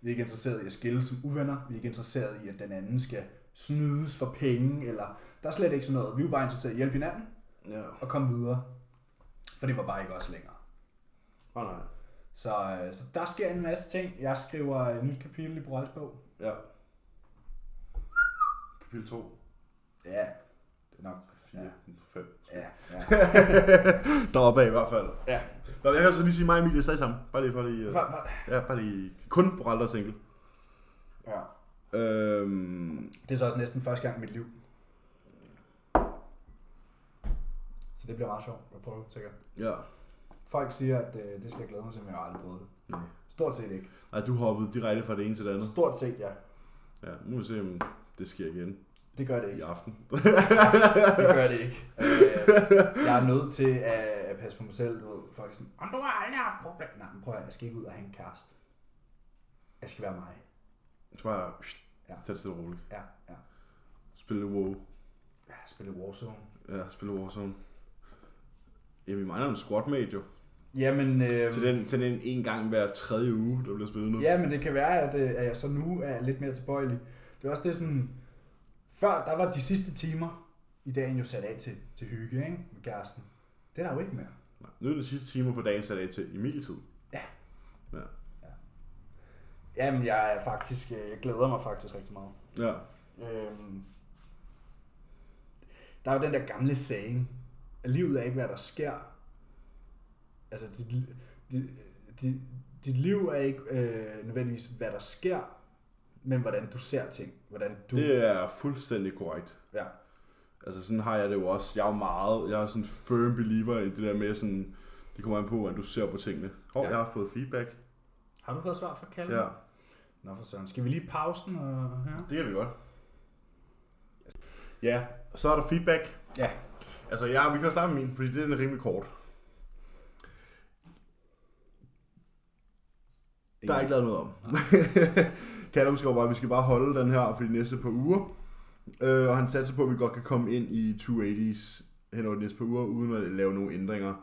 Vi er ikke interesseret i at skille som uvenner. Vi er ikke interesseret i, at den anden skal snydes for penge. Eller der er slet ikke sådan noget. Vi er jo bare interesseret i at hjælpe hinanden
Ja.
og komme videre. For det var bare ikke os længere.
Åh, nej.
Så, øh, så der sker en masse ting. Jeg skriver et nyt kapitel i Borals bog.
Ja. Kapitel 2.
Ja, det er nok.
4, 5.
Ja, ja.
Deroppe af i hvert fald.
ja.
Nå, jeg kan så lige sige mig og Emilie er stadig sammen. Bare lige for lige... Uh,
Hva, hva?
ja, bare lige... Kun på Ralder single.
ja.
Øhm,
Det er så også næsten første gang i mit liv. Det bliver meget sjovt at prøve, sikkert.
ja.
Folk siger, at øh, det skal jeg glæde mig til, men jeg har aldrig prøvet det.
Nej.
Stort set ikke.
Nej, du hoppede direkte fra det ene til det andet.
Stort set, ja.
Ja, nu må vi se, om det sker igen
Det gør det
i
ikke.
aften.
Det gør det ikke. Øh, jeg er nødt til at, passe på mig selv. Du ved, folk er sådan, om du har aldrig haft problemer. Nej, men prøv at, jeg skal ikke ud og have en kæreste. Jeg skal være mig.
Så bare...
Ja.
Tag det stille roligt.
Ja, ja.
Spille WoW.
ja spille Warzone.
Ja, spille Warzone. Ja, vi mangler en squadmate jo.
Jamen, øh,
Til den, til den en gang hver tredje uge, der bliver spillet nu.
Ja, men det kan være, at, øh, at jeg så nu er lidt mere tilbøjelig. Det er også det sådan... Før, der var de sidste timer i dagen jo sat af til, til hygge, ikke? Med kæresten. Det er der jo ikke mere.
Nej, Nu er det sidste timer på dagen sat af til Emil-tid.
Ja.
Ja.
Jamen, jeg er faktisk... øh, Jeg glæder mig faktisk rigtig meget.
Ja.
Øhm, Der er jo den der gamle saying, livet er ikke, hvad der sker. Altså, dit, dit, dit, dit liv er ikke øh, nødvendigvis, hvad der sker, men hvordan du ser ting. Hvordan du...
Det er fuldstændig korrekt.
Ja.
Altså sådan har jeg det jo også. Jeg er jo meget, jeg er sådan firm believer i det der med sådan, det kommer an på, hvordan du ser på tingene. Og
Ja.
ja. jeg har fået feedback.
Har du fået svar fra Kalle?
Ja,
Nå for søren. Skal vi lige pause den? Og... Ja.
det kan vi godt. Ja, så er der feedback.
ja.
Altså, ja, vi kan jo starte med min, fordi det er en rimelig kort. Der er ikke lavet noget om. Callum skrev bare, at vi skal bare holde den her for de næste par uger. Øh, og han satser på, at vi godt kan komme ind i 280's hen over de næste par uger, uden at lave nogle ændringer.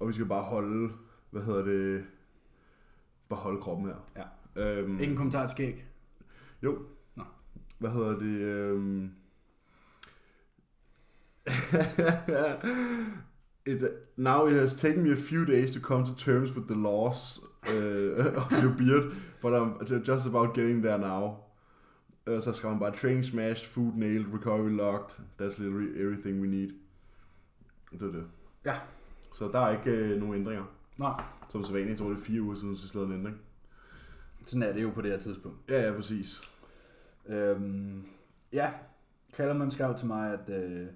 Og vi skal bare holde, hvad hedder det, bare holde kroppen her.
Ja.
Øhm,
Ingen kommentar til skæg.
jo.
Nå.
Hvad hedder det? Øhm... it, now it has taken me a few days to come to terms with the loss uh, of your beard, but I'm just about getting there now. Uh, så skrev han bare, training smashed, food nailed, recovery locked, that's literally everything we need. Det er det.
Ja.
Så der er ikke øh, nogen ændringer.
Nej.
Som så vanligt, tror det er fire uger siden, så lavede en ændring.
Sådan er det jo på det her tidspunkt.
Ja, ja, præcis.
Øhm, ja, Kellerman skrev til mig, at uh,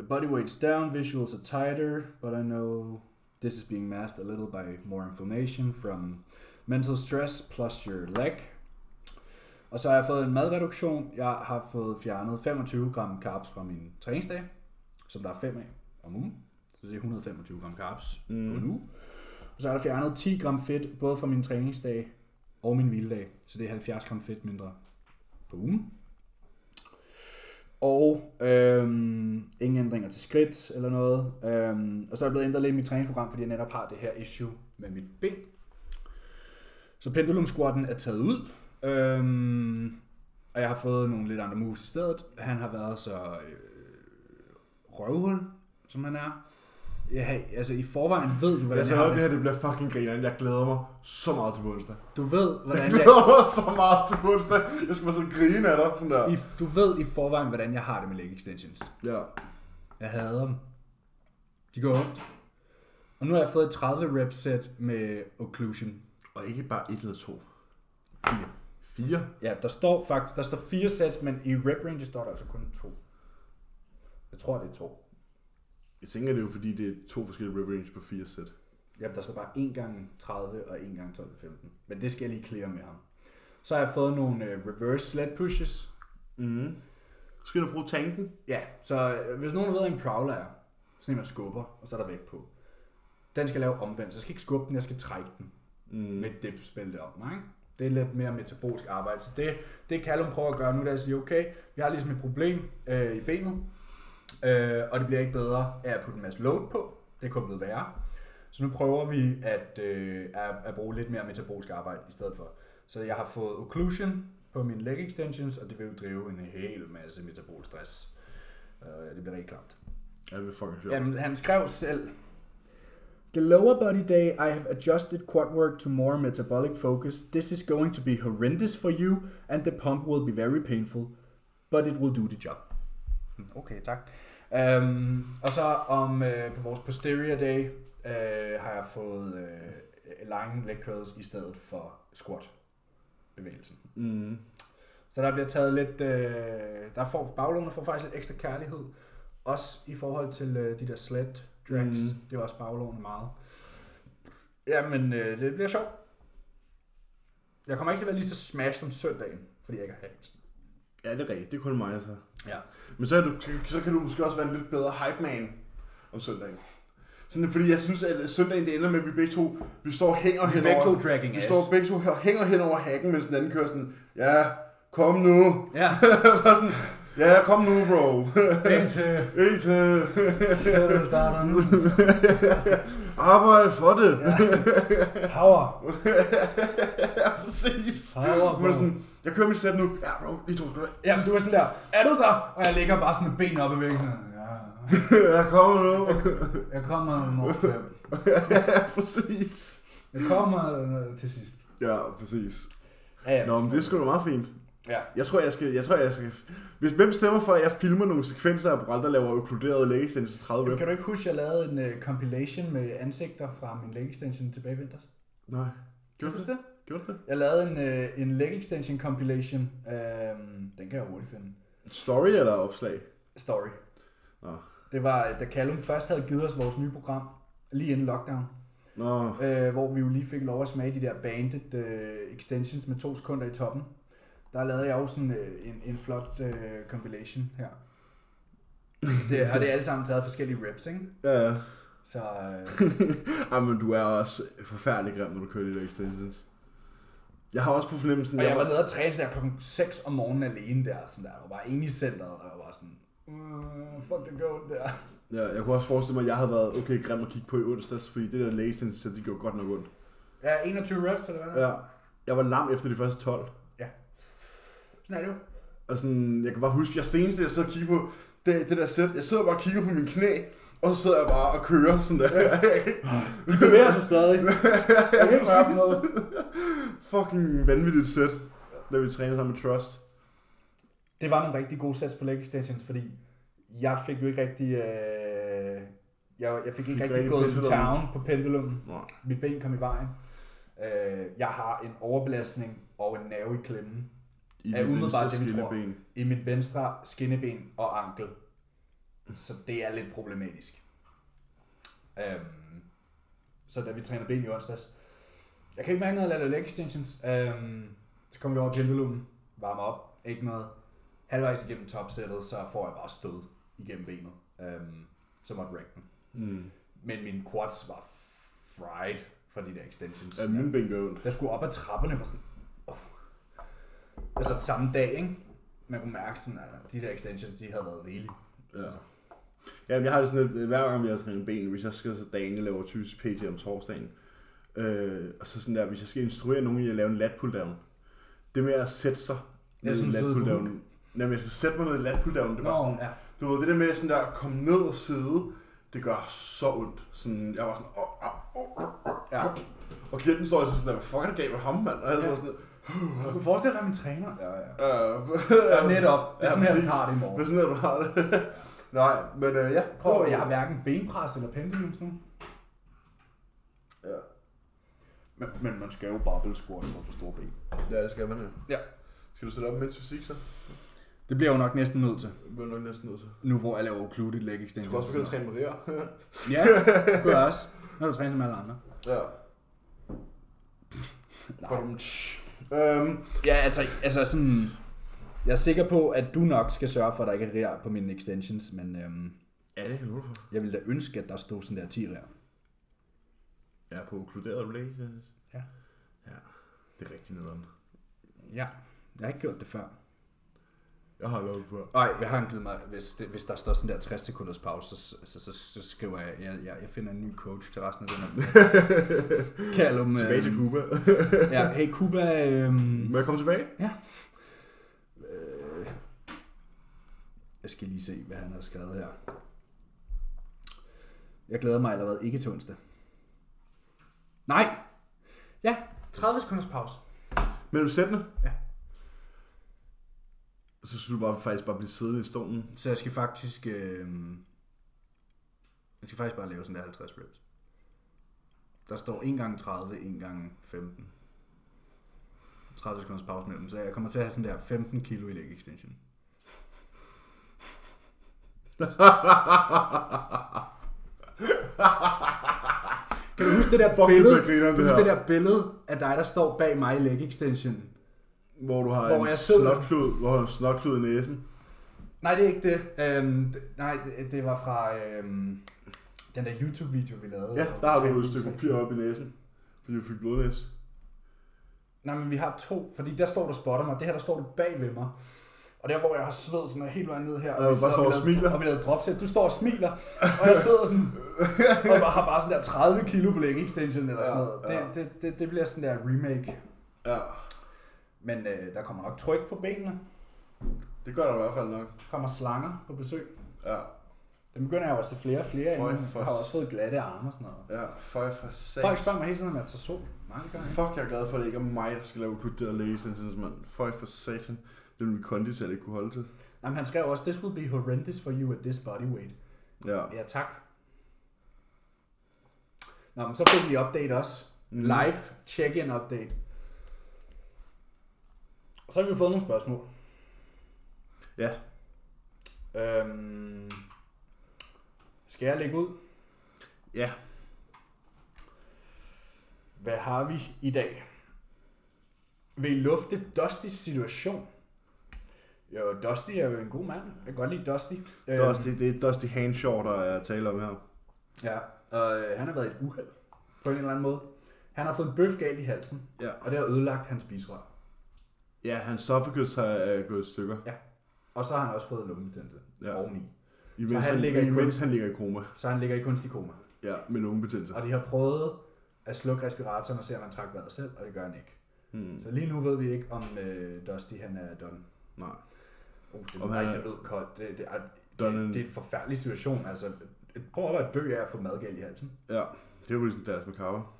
the body weight's down, visuals are tighter, but I know this is being masked a little by more inflammation from mental stress plus your leg. Og så har jeg fået en madreduktion. Jeg har fået fjernet 25 gram carbs fra min træningsdag, som der er 5 af om ugen. Så det er 125 gram carbs mm. på en uge. Og så er der fjernet 10 gram fedt, både fra min træningsdag og min hviledag. Så det er 70 gram fedt mindre på ugen. Og øhm, ingen ændringer til skridt eller noget. Øhm, og så er jeg blevet ændret lidt i mit træningsprogram, fordi jeg netop har det her issue med mit ben. Så pendulum squatten er taget ud. Øhm, og jeg har fået nogle lidt andre moves i stedet. Han har været så øh, røvhul, som han er. Ja, altså i forvejen ved du, hvordan
Altså,
jeg har
det
det.
her det bliver fucking grineren. Jeg glæder mig så meget til på onsdag.
Du ved,
Jeg
hvordan jeg,
glæder mig så meget til på onsdag. Jeg skal bare så grine af dig. Sådan der.
i, du ved i forvejen, hvordan jeg har det med leg extensions.
Ja.
Jeg hader dem. De går ondt. Og nu har jeg fået et 30 rep set med occlusion.
Og ikke bare et eller to.
Fire.
Fire?
Ja, der står faktisk, der står fire sets, men i rep range står der altså kun to. Jeg tror, det er to.
Jeg tænker, det er jo fordi, det er to forskellige rep range på fire sæt.
Ja, der står bare 1 gang 30 og 1 gang 12 15. Men det skal jeg lige clear med ham. Så har jeg fået nogle uh, reverse sled pushes.
Mhm. Skal du bruge tanken?
Ja, så øh, hvis nogen ved, hvad en prowler er, sådan en man skubber, og så er der vægt på. Den skal jeg lave omvendt, så jeg skal ikke skubbe den, jeg skal trække den.
Mm.
med dipspil om, ikke? Det er lidt mere metabolisk arbejde. Så det, det Callum prøver at gøre nu, det er at sige, okay, vi har ligesom et problem øh, i benet, øh, og det bliver ikke bedre af at putte en masse load på. Det er kun blevet værre. Så nu prøver vi at, øh, at, at bruge lidt mere metabolisk arbejde i stedet for. Så jeg har fået occlusion på mine leg extensions, og det vil jo drive en hel masse metabolisk stress. Øh, det bliver rigtig klamt.
Ja, det er fucking sjovt.
Jamen, han skrev selv. The lower body day, I have adjusted quad work to more metabolic focus. This is going to be horrendous for you, and the pump will be very painful, but it will do the job. Okay, tak. Um, og så om øh, på vores posterior day øh, har jeg fået øh, lange leg curls i stedet for squat bevægelsen.
Mm.
Så der bliver taget lidt, øh, der får baglåne får faktisk lidt ekstra kærlighed. Også i forhold til øh, de der sled drags. Mm. Det var også baglåne meget. Jamen, øh, det bliver sjovt. Jeg kommer ikke til at være lige så smashed om søndagen, fordi jeg ikke har hængt.
Ja, det er rigtigt. Det er kun mig, altså.
Ja.
Men så, er du, så kan du måske også være en lidt bedre hype man om søndagen. Sådan, fordi jeg synes, at søndagen det ender med, at vi begge to, vi står og hænger
Vi er
hen
begge
over,
to dragging
vi står begge to og hænger hen over hacken, mens den anden kører sådan, ja, kom nu.
Ja,
sådan, ja, kom nu, bro.
indtil
En til.
sædet starter nu.
Arbejde for det.
Power.
ja, præcis.
Power,
Men
bro.
sådan, jeg kører mit sæt nu. Ja, bro, lige to. du-
Jamen, du er sådan der, er du der? Og jeg ligger bare sådan med ben op i væggen. Ja,
Jeg kommer nu.
jeg kommer nummer 5.
ja, præcis.
Jeg kommer øh, til sidst.
Ja, præcis.
Ja, ja,
Nå, men det er sgu da meget fint.
Ja.
Jeg tror, jeg skal... Jeg tror, jeg skal hvis, hvem stemmer for, at jeg filmer nogle sekvenser af Brawl, der laver okkluderede leg extensions til 30 rep?
Kan du ikke huske, at jeg lavede en uh, compilation med ansigter fra min leg extension tilbage i vinters?
Nej. Gjorde
du
det?
det?
Gjorde du det?
Jeg lavede en, uh, en leg extension compilation. Um, den kan jeg hurtigt finde.
Story eller opslag?
Story.
Nå.
Det var, da Callum først havde givet os vores nye program, lige inden lockdown,
Nå.
øh, hvor vi jo lige fik lov at smage de der banded øh, extensions med to sekunder i toppen. Der lavede jeg jo sådan øh, en, en flot øh, compilation her. Det, og det er alle sammen taget forskellige reps, ikke?
Ja, ja.
Så øh,
Ej, men du er også forfærdelig grim, når du kører de der extensions. Jeg har også på fornemmelsen...
og jeg var nede og træne der klokken 6 om morgenen alene der, sådan der, og var inde i centret, og jeg var sådan, uh, fuck det go der.
Ja, jeg kunne også forestille mig, at jeg havde været okay grim at kigge på i onsdags, fordi det der extensions, det gjorde godt nok ondt.
Ja, 21 reps, eller hvad?
Ja. Jeg var lam efter de første 12.
Sådan er det jo.
Og sådan, jeg kan bare huske, jeg seneste, jeg sidder og kigger på det, det der sæt. Jeg sidder bare og kigger på min knæ, og så sidder jeg bare og kører sådan der.
De bevæger sig stadig. Jeg kan ikke røre noget.
Fucking vanvittigt sæt, da vi trænede sammen med Trust.
Det var nogle rigtig gode sets på leg extensions, fordi jeg fik jo ikke rigtig... Øh, jeg, jeg fik ikke
Fik
rigtig
rigtig
gået to
pendulum.
town på pendulum.
Nej.
Mit ben kom i vejen. Øh, jeg har en overbelastning og en nerve i klemmen
I
Er umiddelbart det, vi tror.
skinneben.
i mit venstre skinneben og ankel. Så det er lidt problematisk. Øhm, så da vi træner ben i onsdags, jeg kan ikke mærke noget af leg extensions. Øhm, så kommer vi over pendulum, varmer op, ikke noget. Halvvejs igennem topsættet, så får jeg bare stød igennem benet. Øhm, så måtte række den.
Mm.
Men mine quads var fried for de der extensions.
Ja, mine ben gør ondt.
Jeg skulle op ad trapperne var sådan... Oh. Altså samme dag, ikke? Man kunne mærke sådan, at de der extensions, de havde været rigelige.
Ja. Ja, jeg har det sådan lidt, hver gang vi har trænet ben, hvis jeg skal så dagen, jeg laver typisk PT om torsdagen, øh, og så sådan der, hvis jeg skal instruere nogen i at lave en lat pull down, det med at sætte sig ned i
sådan
en lat
sidde
pull
på
down, Jamen, jeg skal sætte mig ned i en lat pull down, det var sådan,
ja.
du ved, det der med sådan der, at komme ned og sidde, det gør så ondt. Sådan, jeg var sådan, åh, åh, åh, åh,
ja.
og klienten står altså sådan der, hvad fuck er det galt med ham, mand? Og jeg
Ja.
sådan,
Du kunne forestille dig, at min træner... Ja, ja.
øh,
Ja, netop. Det er
Ja,
sådan her,
præcis.
har det i morgen.
sådan der, du har det? Nej, men øh, ja.
Prøv at jeg har hverken benpres eller pendulums nu.
Ja.
Men, men man skal jo barbell squat for at få store ben.
ja, det skal man jo.
Ja.
Skal du stille op med fysik så?
Det bliver jeg jo nok næsten nødt til.
Det bliver nok næsten nødt til.
Nu hvor jeg laver occluded leg
Du
extensions.
kan også
og
begynde at træne med
noget. Ja, det kunne jeg også. Når du træner som alle andre.
ja.
Nej.
Øhm,
Ja, altså, altså sådan... Jeg er sikker på, at du nok skal sørge for, at der ikke er rær på mine extensions, men øhm,
ja, det kan du for.
jeg ville da ønske, at der stod sådan der 10 rær.
Jeg er på okkluderet belæg, Dennis.
Ja.
Ja, det er rigtig nederen.
Ja, jeg har ikke gjort det før.
Jeg har lavet det før.
Nej, jeg har givet mig, hvis, det, hvis der står sådan der 60 sekunders pause, så, så, så, så skriver jeg, jeg, jeg, jeg finder en ny coach til resten af den her. Callum,
Tilbage til
øhm,
Cuba.
Ja, hey Kuba, øhm,
Må jeg komme tilbage?
øh, jeg skal lige se, hvad han har skrevet her. Jeg glæder mig allerede ikke til onsdag. Nej! Ja, 30 sekunders pause.
Mellem sættene?
Ja.
Så skulle du bare, faktisk bare blive siddende i stolen.
Så jeg skal faktisk... Øh, jeg skal faktisk bare lave sådan der 50 reps. Der står 1 gange 30, 1 gange 15. 30 sekunders pause mellem, så jeg kommer til at have sådan der 15 kilo i leg extension. Kan du huske det der
Fuck, det
billede?
bliver grineren,
Kan du
det
huske
her.
det der billede af dig, der står bag mig i leg extension?
Hvor du har
Hvor
en
jeg sidder.
snotklud, hvor du har en snotklud i næsen.
Nej, det er ikke det. Øhm, det- nej, det, det var fra øhm, den der YouTube-video, vi lavede.
Ja, der har du et stykke papir op i næsen. Fordi du fik blodnæs.
Nej, men vi har to, fordi der står du spotter mig, det her der står du bag ved mig. Og der hvor jeg har sved sådan helt vejen ned her,
Og
vi
jeg
sidder-
bare står og
vi lavede-
smiler.
Og vi lavede dropset, du står og smiler, og jeg sidder sådan, og har bare sådan der 30 kilo på leg extension eller sådan
Ja,
noget.
ja.
Det, det, det, det bliver sådan der remake.
Ja,
Men øh, der kommer nok tryk på benene,
det gør der i hvert fald nok.
der kommer slanger på besøg.
Ja.
Den begynder jeg jo at se flere og flere.
Føj
Jeg
for
har også fået glatte arme og sådan noget.
Ja, føj for sats.
Folk spørger mig hele tiden, om jeg tager sol. Nej, det gør jeg.
Fuck, jeg er glad for, at det ikke er mig, der skal lave ukrypteret lægesentence, mand. Føj for satan. Det vil min kondisal ikke kunne holde til.
Jamen, han skrev også, this will be horrendous for you at this body weight.
Ja.
Ja, tak. Nå, men så fik vi update også.
Mm.
Live check-in update. Og så har vi fået nogle spørgsmål.
Ja.
Øhm, skal jeg lægge ud?
Ja.
Hvad har vi i dag? Vil I lufte Dustys situation? Jo, Dusty er jo en god mand. Jeg kan godt lide Dusty. Øhm,
Dusty, det er Dusty Hanshaw, der er tale om her.
Ja, og øh, han har været i et uheld på en eller anden måde. Han har fået en bøf galt i halsen,
Ja.
og det har ødelagt hans spiserør.
Ja, hans esophagus har er gået i stykker.
Og så har han også fået lungebetændelse
Ja.
ja. oveni.
Imens,
Så han
han,
ligger i
imens
kun-
han ligger i koma.
Så han ligger i kunstig koma.
Ja, med lungebetændelse.
Og de har prøvet at slukke respiratoren og se, om han trækker vejret selv, og det gør han ikke.
Hmm.
Så lige nu ved vi ikke, om øh, Dusty han er done.
Nej.
Oh, det er rigtig lød koldt. Det, det, er, det,
in-
det, er en forfærdelig situation. Altså, prøv at dø af at få mad galt i halsen.
Ja, det er jo ligesom Dallas McCarver.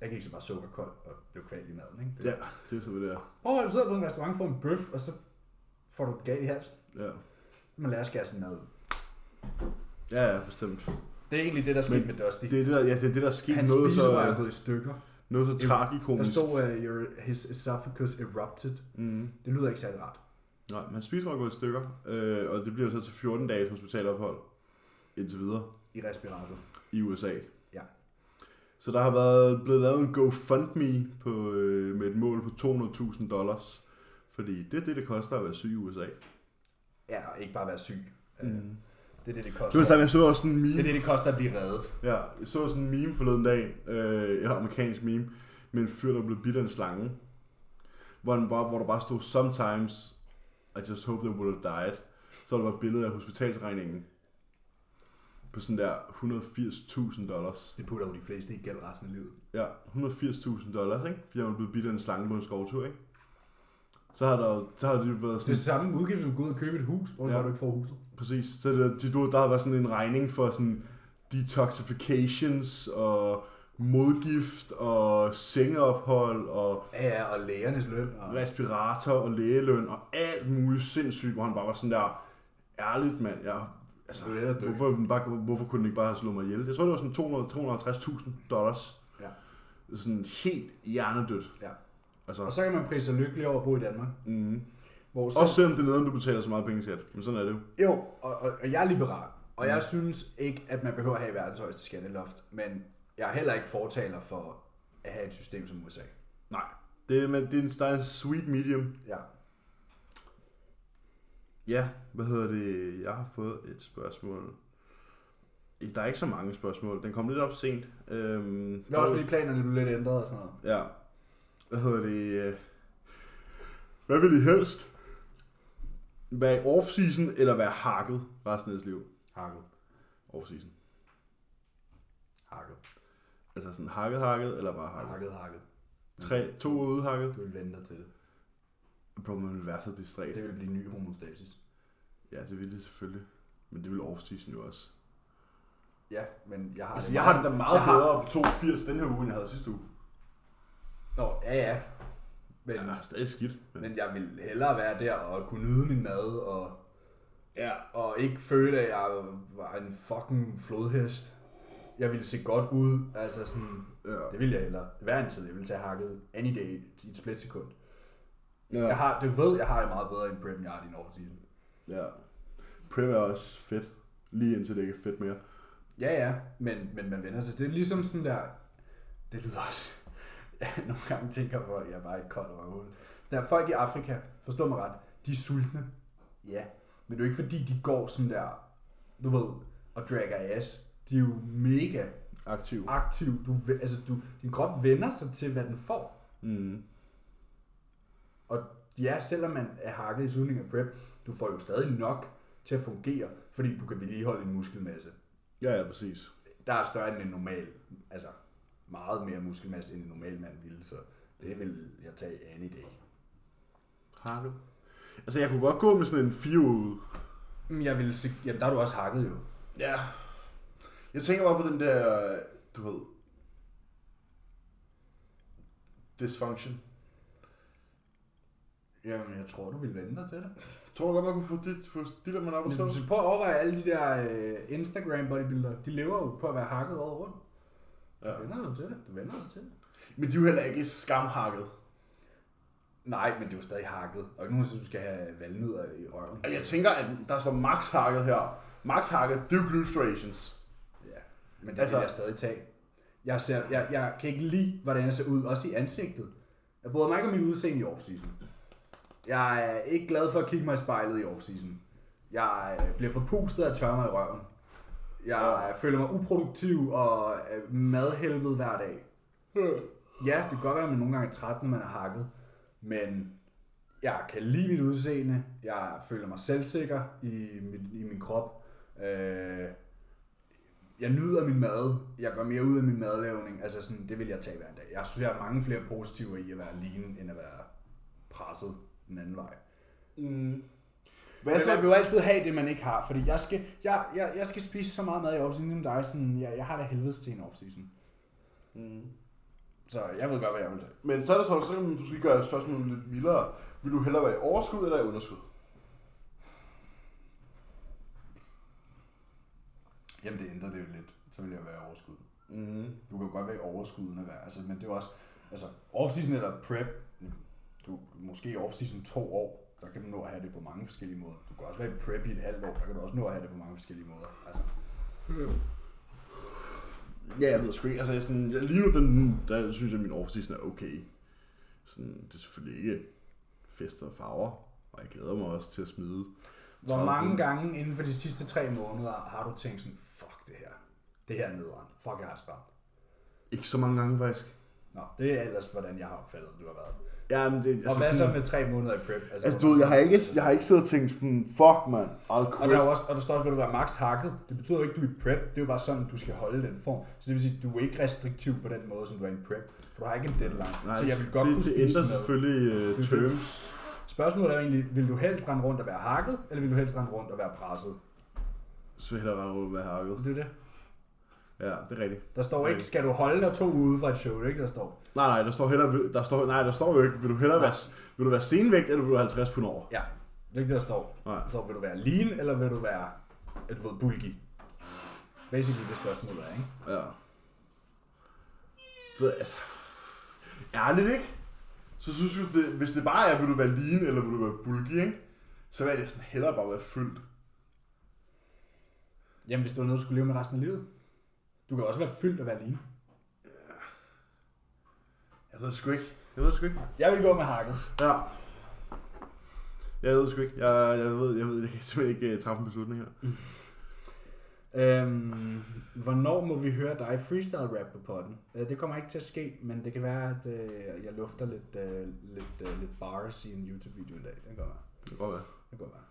Jeg kan ikke så bare sukker koldt og blive kvalt i maden. Ikke? Det,
Ja, det er så, det er.
Prøv at du sidder på en restaurant, får en bøf, og så får du det galt i halsen.
Ja,
Man lærer at skære sin mad ud.
ja, ja bestemt.
Det er egentlig det, der skete med Dusty.
Det er det, der, ja, det er det, der er sket
Hans
noget
spiserør er
så,
gået i stykker.
Noget så
Der
tragikomisk.
stod, uh, your, his esophagus erupted.
Mm.
Det lyder ikke særlig rart.
Nej, men hans spiserør er gået i stykker, øh, og det bliver så til 14 dages hospitalophold indtil videre
I respirator.
i USA.
Ja.
Så der har været blevet lavet en GoFundMe på, øh, med et mål på 200.000 dollars, fordi det er det, det koster at være syg i USA.
Ja, og ikke bare være syg.
Mm.
Det er det, det
Det
koster.
var sådan, jeg så også en
Det
meme.
er det, det koster at blive reddet.
Ja, jeg så sådan en meme forleden dag, øh, en amerikansk meme, med en fyr, der blev bidt af en slange. Hvor, han bare, hvor der bare stod, sometimes I just hope they would have died. Så var der bare et billede af hospitalsregningen. På sådan der 180.000 dollars.
Det putter jo de fleste i gæld resten af livet.
Ja, 180.000 dollars, ikke? Fordi han var blevet bidt af en slange på en skovtur, ikke? Så har der, så har det været
Det er
sådan,
samme udgift, som at gå ud og købe et hus, hvor
Ja.
du ikke får huset.
præcis. Så det, du, der har været sådan en regning for sådan detoxifications og modgift og sengeophold og
Ja, ja, og lægernes løn. Og...
respirator og lægeløn og alt muligt sindssygt, hvor han bare var sådan der, ærligt mand, jeg, altså, hvorfor, bare, hvorfor kunne den ikke bare have slået mig ihjel? Jeg tror, det var sådan 200 250.000 dollars.
Ja.
Sådan helt hjernedødt.
Ja.
Altså,
Og så kan man prise sig lykkelig over at bo i Danmark.
mm.
Hvor så...
Også selvom det er noget, du betaler så meget penge skat. Men sådan er det jo.
Jo, og, og, og jeg er liberal. Og jeg
Mm.
synes ikke, at man behøver at have verdens højeste skatteloft. Men jeg er heller ikke fortaler for at have et system som USA.
Nej. Det, er- men det er en, der er en sweet medium.
Ja.
Ja, hvad hedder det? Jeg har fået et spørgsmål. Der er ikke så mange spørgsmål. Den kom lidt op sent. Øhm,
Det er også fordi planerne blev lidt ændret og sådan noget.
Ja. Hvad hedder det? øh, Hvad vil I helst? Være i off-season eller være hakket resten af jeres liv?
Hakket.
Off-season.
Hakket.
Altså sådan hakket hakket, eller bare hakket?
Hakket, hakket.
Tre, to ude hakket?
Du vil vente dig til det.
Bro, man vil være så distræt.
Det vil blive ny homostasis.
Ja, det vil det selvfølgelig. Men det vil off-season jo også.
Ja, men jeg har
Altså,
det
jeg har det da meget
jeg har-
bedre på 82 den her uge, end jeg havde sidste uge.
Nå, ja, ja. Men,
ja, stadig skidt. Men,
men jeg vil hellere være der og kunne nyde min mad og,
ja,
og ikke føle, at jeg var en fucking flodhest. Jeg ville se godt ud. Altså sådan,
ja,
det vil jeg hellere. Hver en tid. Jeg vil tage hakket any day i et splitsekund.
ja,
Jeg har, det ved jeg har det meget bedre end Prem Yard i en overseason.
ja. Prem er også fedt. Lige indtil det ikke er fedt mere.
Ja, ja, men, men man vender sig. Det er ligesom sådan der, det lyder også, nogle gange tænker folk, jeg er bare et koldt røvhul. Der er folk i Afrika, forstå mig ret, de er sultne. Ja, men det er jo ikke fordi, de går sådan der, du ved, og dragger ass. De er jo mega
Aktiv.
aktive. Du, altså, du, din krop vender sig til, hvad den får.
Mm.
Og ja, selvom man er hakket i slutningen af prep, du får jo stadig nok til at fungere, fordi du kan vedligeholde din muskelmasse.
Ja, ja, præcis.
der er større end en normal, altså meget mere muskelmasse end en normal mand ville, så det vil jeg tage any day.
Hakket. Altså, jeg kunne godt gå med sådan en fire ude.
Men Jeg vil se, jamen, der er du også hakket jo.
Ja. Jeg tænker bare på den der, du ved... Dysfunction.
Jamen, jeg tror, du vil vende dig til det.
Tror du godt, man kunne få dit, få dit, man op og
så prøv at overveje alle de der øh, Instagram bodybuildere. De lever jo på at være hakket året rundt.
Ja.
Du vender dig til det. Du vender dig til det.
Men de er jo heller ikke skamhakket.
Nej, men det er jo stadig hakket. Og nogen, synes, du skal have valnødder i røven.
Og jeg tænker, at der står max hakket her. Max hakket, det er jo.
Ja, men det
Altså-
altså, vil jeg stadig tage. Jeg, ser, jeg, jeg kan ikke lide, hvordan jeg ser ud, også i ansigtet. Jeg bryder mig ikke om mit udseende i offseason. Jeg er ikke glad for at kigge mig i spejlet i offseason. Jeg øh, bliver forpustet af at tørre mig i røven. Jeg
Ja.
føler mig uproduktiv og øh, madhelvede hver dag. Ja, det kan godt være, at man nogle gange er træt, når man er hakket. Men jeg kan lide mit udseende. Jeg føler mig selvsikker i min, i min krop. Øh, jeg nyder min mad. Jeg gør mere ud af min madlavning. Altså sådan, det vil jeg tage hver dag. Jeg synes, jeg har mange flere positiver i at være lean, end at være presset den anden vej.
Mm. Hvad så?
man vil jo altid have det, man ikke har. Fordi jeg skal, jeg, jeg, jeg skal spise så meget mad i offseason, som dig. Sådan, jeg, jeg har da helvedes til en offseason.
Mm.
Så jeg ved godt, hvad jeg vil tage.
Men så er det så, så kan man måske gøre spørgsmålet lidt vildere. Vil du hellere være i overskud eller i underskud?
Jamen, det ændrer det jo lidt. Så vil jeg være i overskud.
Mm.
Du kan jo godt være i overskud at være. Altså, men det er jo også... Altså, off-season eller prep, du måske off-season to år, der kan du nå at have det på mange forskellige måder. Du kan også være i prep i et halvt år, der kan du også nå at have det på mange forskellige måder. Altså,
Ja, jeg ved sgu ikke. Altså, jeg er sådan, jeg, lige nu, den, der synes jeg, at min off-season er okay. Sådan, det er selvfølgelig ikke fester og farver, og jeg glæder mig også til at smide.
hvor
30
mange gange inden for de sidste tre måneder har du tænkt sådan, fuck det her, det her er nederen, fuck jeg har det.
Ikke så mange gange, faktisk.
Nå, det er ellers, hvordan jeg har opfattet, at du har været.
Ja, men det,
Og hvad så med tre måneder i prep?
Altså, du ved, jeg har ikke, jeg har ikke siddet og tænkt sådan, fuck, mand, I'll
Og
quit.
der, er også, og der står også, at du være max hakket. Det betyder jo ikke, at du er i prep. Det er jo bare sådan, du skal holde den form. Så det vil sige, at du er ikke restriktiv på den måde, som du er i en prep. For du har ikke en deadline.
Nej,
så jeg vil godt
det,
kunne
det
spise
ændrer
med.
selvfølgelig uh,
Det er
terms.
Spørgsmålet er egentlig, vil du helst rende rundt og være hakket, eller vil du helst rende rundt og være presset?
Så vil jeg hellere rende rundt og være hakket.
Det er det.
Ja, det er rigtigt.
Der står ikke, skal du holde dig to ude fra et show, det er ikke, der står.
Nej, nej, der står heller, der står, nej, der står jo ikke, vil du hellere være, vil du være senvægt, eller vil du have 50 pund over?
Ja, det er ikke det, der står.
Nej.
Står, vil du være lean, eller vil du være, et ved, bulky? Basically det spørgsmål er, ikke?
Ja. Så altså, ærligt ikke? Så synes jeg, det, hvis det bare er, vil du være lean, eller vil du være bulky, ikke? Så vil jeg sådan hellere bare være fyldt.
Jamen, hvis det var noget, du skulle leve med resten af livet. Du kan også være fyldt og være lean.
Jeg ved det sgu ikke. Jeg ved det sgu ikke.
Jeg vil gå med hakket.
Ja. Jeg ved det sgu ikke. Jeg, jeg ved, jeg ved, jeg kan simpelthen ikke uh, træffe en beslutning her.
Øhm, hvornår må vi høre dig freestyle rap på podden? Øh, Det kommer ikke til at ske, men det kan være, at øh, jeg lufter lidt, øh, lidt, øh, lidt bars i en YouTube-video en dag. Det kan godt være.
Det godt være.
Det godt være.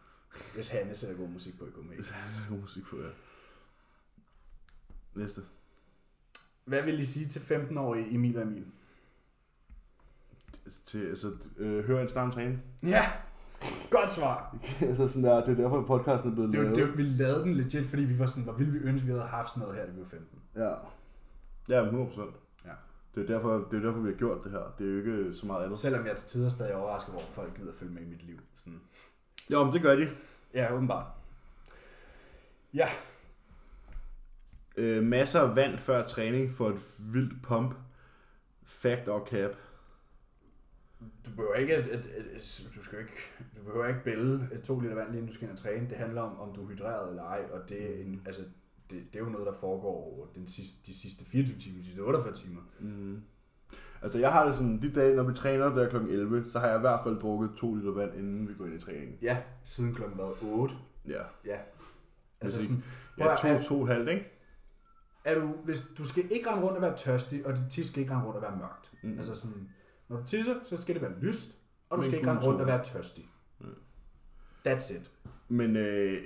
Hvis Hanne sætter god musik på i kommer
Hvis har så god musik på, ja. Næste.
Hvad vil I sige til 15-årige Emil og Emil?
Til, altså, øh, hør en stram træning.
Ja, godt svar.
altså sådan der, det er derfor, at podcasten er blevet
Det
lavet.
det var, vi lavede den legit, fordi vi var sådan, hvor ville vi ønske, vi havde haft sådan noget her, da vi var 15.
Ja. Ja, 100 procent.
Ja.
Det er, derfor, det er derfor, vi har gjort det her. Det er jo ikke så meget andet.
Selvom jeg til tider stadig er overrasket, hvor folk gider følge med i mit liv. Sådan.
Jo, men det gør de.
Ja, åbenbart. Ja,
Øh, masser af vand før træning for et vildt pump. Fact or cap.
Du behøver ikke, at, at, at, du skal ikke, du behøver ikke bælge to liter vand, lige inden du skal ind og træne. Det handler om, om du er hydreret eller ej, og det er, en, altså, det, det er jo noget, der foregår over den sidste, de sidste 24 timer, de sidste 48 timer.
Mm. Altså, jeg har det sådan, de dage, når vi træner der kl. 11, så har jeg i hvert fald drukket 2 liter vand, inden vi går ind i træningen.
Ja, siden klokken hvad, 8.
Ja.
Ja. Altså
Hvis
sådan,
Ja,
prøv at-
to, to og halvt, ikke?
er du, hvis du skal ikke rende rundt og være tørstig, og dit tis skal ikke rende rundt og være mørkt.
Mm.
Mm. Altså sådan, når du tisser, så skal det være lyst, og du
Men
skal ikke rende rundt og være tørstig.
Ja.
That's it.
Men øh,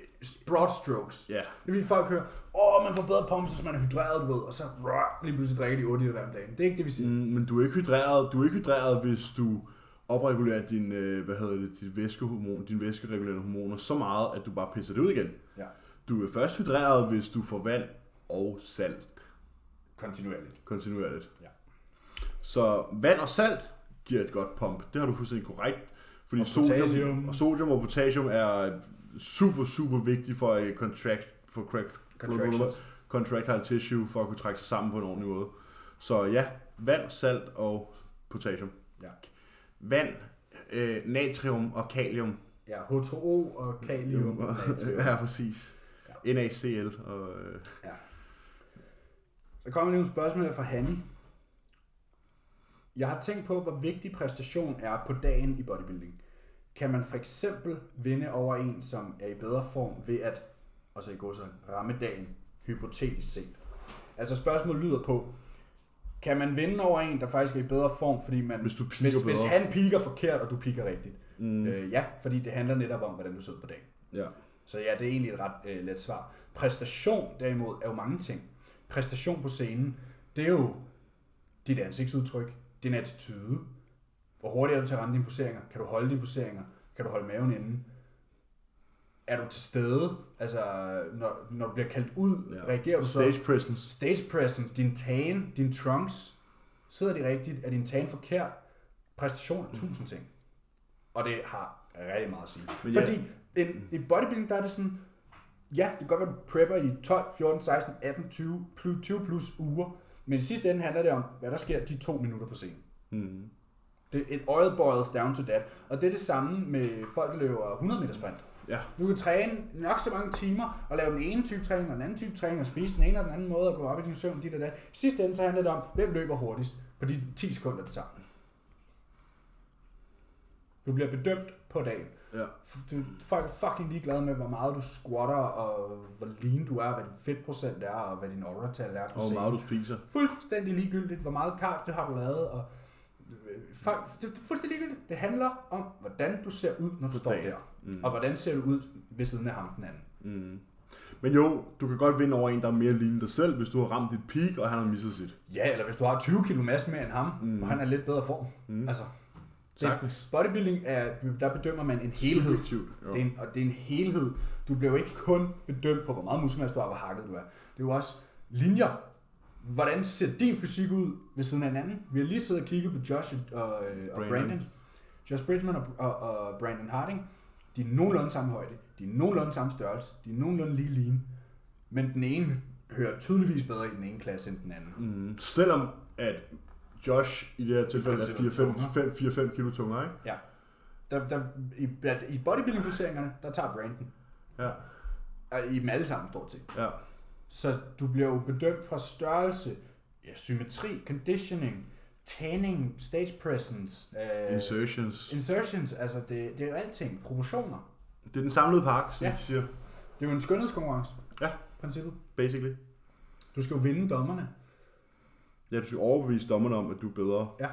Broad strokes.
ja,
Det vil folk høre, åh, man får bedre pumps, hvis man er hydreret, du ved, og så rrr, lige pludselig drikker de 8 liter om dagen. Det er ikke det, vi siger.
mm, men du er ikke hydreret, du er ikke hydreret, hvis du opregulere din, øh, hvad hedder det, dit væskehormon, din væskeregulerende hormoner så meget, at du bare pisser det ud igen.
Ja.
Du er først hydreret, hvis du får vand og salt
Kontinuerligt.
kontinuerligt.
Ja.
Så vand og salt giver et godt pump. Det har du fuldstændig korrekt. Fordi
Og
sodium,
potassium.
og sodium og potassium er super, super vigtigt for at contract, for crack, contractile tissue, for at kunne trække sig sammen på en ordentlig måde. Så ja, vand, salt og potassium.
Ja.
Vand, øh, natrium og kalium.
Ja, H2O og kalium. og
ja, præcis. NaCl og... Øh,
Ja. Der kommer lige nogle spørgsmål her fra Hanni. Jeg har tænkt på, hvor vigtig præstation er på dagen i bodybuilding. Kan man for eksempel vinde over en, som er i bedre form ved at, og så i går så ramme dagen, hypotetisk set? Altså spørgsmålet lyder på, kan man vinde over en, der faktisk er i bedre form, fordi man,
Hvis du
hvis, hvis
bedre.
han piker forkert, og du piker rigtigt?
mm,
Øh, ja, fordi det handler netop om, hvordan du sidder på dagen.
ja.
Så ja, det er egentlig et ret øh, let svar. Præstation derimod er jo mange ting. Præstation på scenen, det er jo dit ansigtsudtryk, din attitude, hvor hurtigt er du til at ramme dine poseringer, kan du holde dine poseringer, kan du holde maven inde, er du til stede, altså når, når du bliver kaldt ud,
Ja.
reagerer du så?
Stage presence.
Stage presence, din tan, din trunks, sidder de rigtigt, er din tan forkert? Præstation er tusind ting. Og det har rigtig meget at sige.
Men ja.
Fordi en, i bodybuilding, der er det sådan, ja, det kan godt være, du prepper i 12, 14, 16, 18, 20, plus, 20 plus uger, men i sidste ende handler det om, hvad der sker de to minutter på scenen.
Mm.
Det, it oil boils down to that. Og det er det samme med folk, der løber 100 meter sprint.
Ja.
Du kan træne nok så mange timer, og lave den ene type træning og den anden type træning, og spise den ene og den anden måde, og gå op i din søvn, dit og dat. I sidste ende så handler det om, hvem løber hurtigst på de 10 sekunder, det tager. Du bliver bedømt på dagen.
Ja.
Du, folk er fucking ligeglade med, hvor meget du squatter, og hvor lean du er, hvad din fedtprocent er, og hvad din aura-tal er på
Og hvor meget du spiser.
Fuldstændig ligegyldigt, hvor meget cardio har du lavet, og øh, folk, det er fuldstændig ligegyldigt. Det handler om, hvordan du ser ud, når du står der.
Mm.
Og hvordan ser du ud ved siden af ham den anden.
Mm. Men jo, du kan godt vinde over en, der er mere lignende dig selv, hvis du har ramt dit peak, og han har misset sit.
Ja, eller hvis du har 20 kilo masse mere end ham,
Mm.
og han er lidt bedre form.
Mm.
Altså,
Sagtens.
bodybuilding er, der bedømmer man en helhed.
Subjektivt. Jo.
Det er en, og det er en helhed. Du bliver jo ikke kun bedømt på, hvor meget muskelmasse du har, hvor hakket du er. Det er jo også linjer. Hvordan ser din fysik ud ved siden af hinanden? Vi har lige siddet og kigget på Josh og, og, og
Brandon.
Brandon. Josh Bridgman og, og, og Brandon Harding. De er nogenlunde samme højde. De er nogenlunde samme størrelse. De er nogenlunde lige lean. Men den ene hører tydeligvis bedre i den ene klasse end den anden.
Mm. Selvom at Josh i det her tilfælde er
Fem kilo
4-5 kilo tungere, ikke?
Ja. Der, der, i, I bodybuilding-poseringerne, der tager Brandon.
Ja.
Og I dem alle sammen, stort set.
Ja.
Så du bliver jo bedømt fra størrelse, ja, symmetri, conditioning, tanning, stage presence, øh,
Insertions.
insertions, altså det, det er jo alting, proportioner.
Det er den samlede pakke, som
ja.
siger.
Det er jo en skønhedskonkurrence,
Ja.
princippet.
Basically.
Du skal jo vinde dommerne.
Ja, du skal overbevise dommerne om, at du er bedre.
Ja.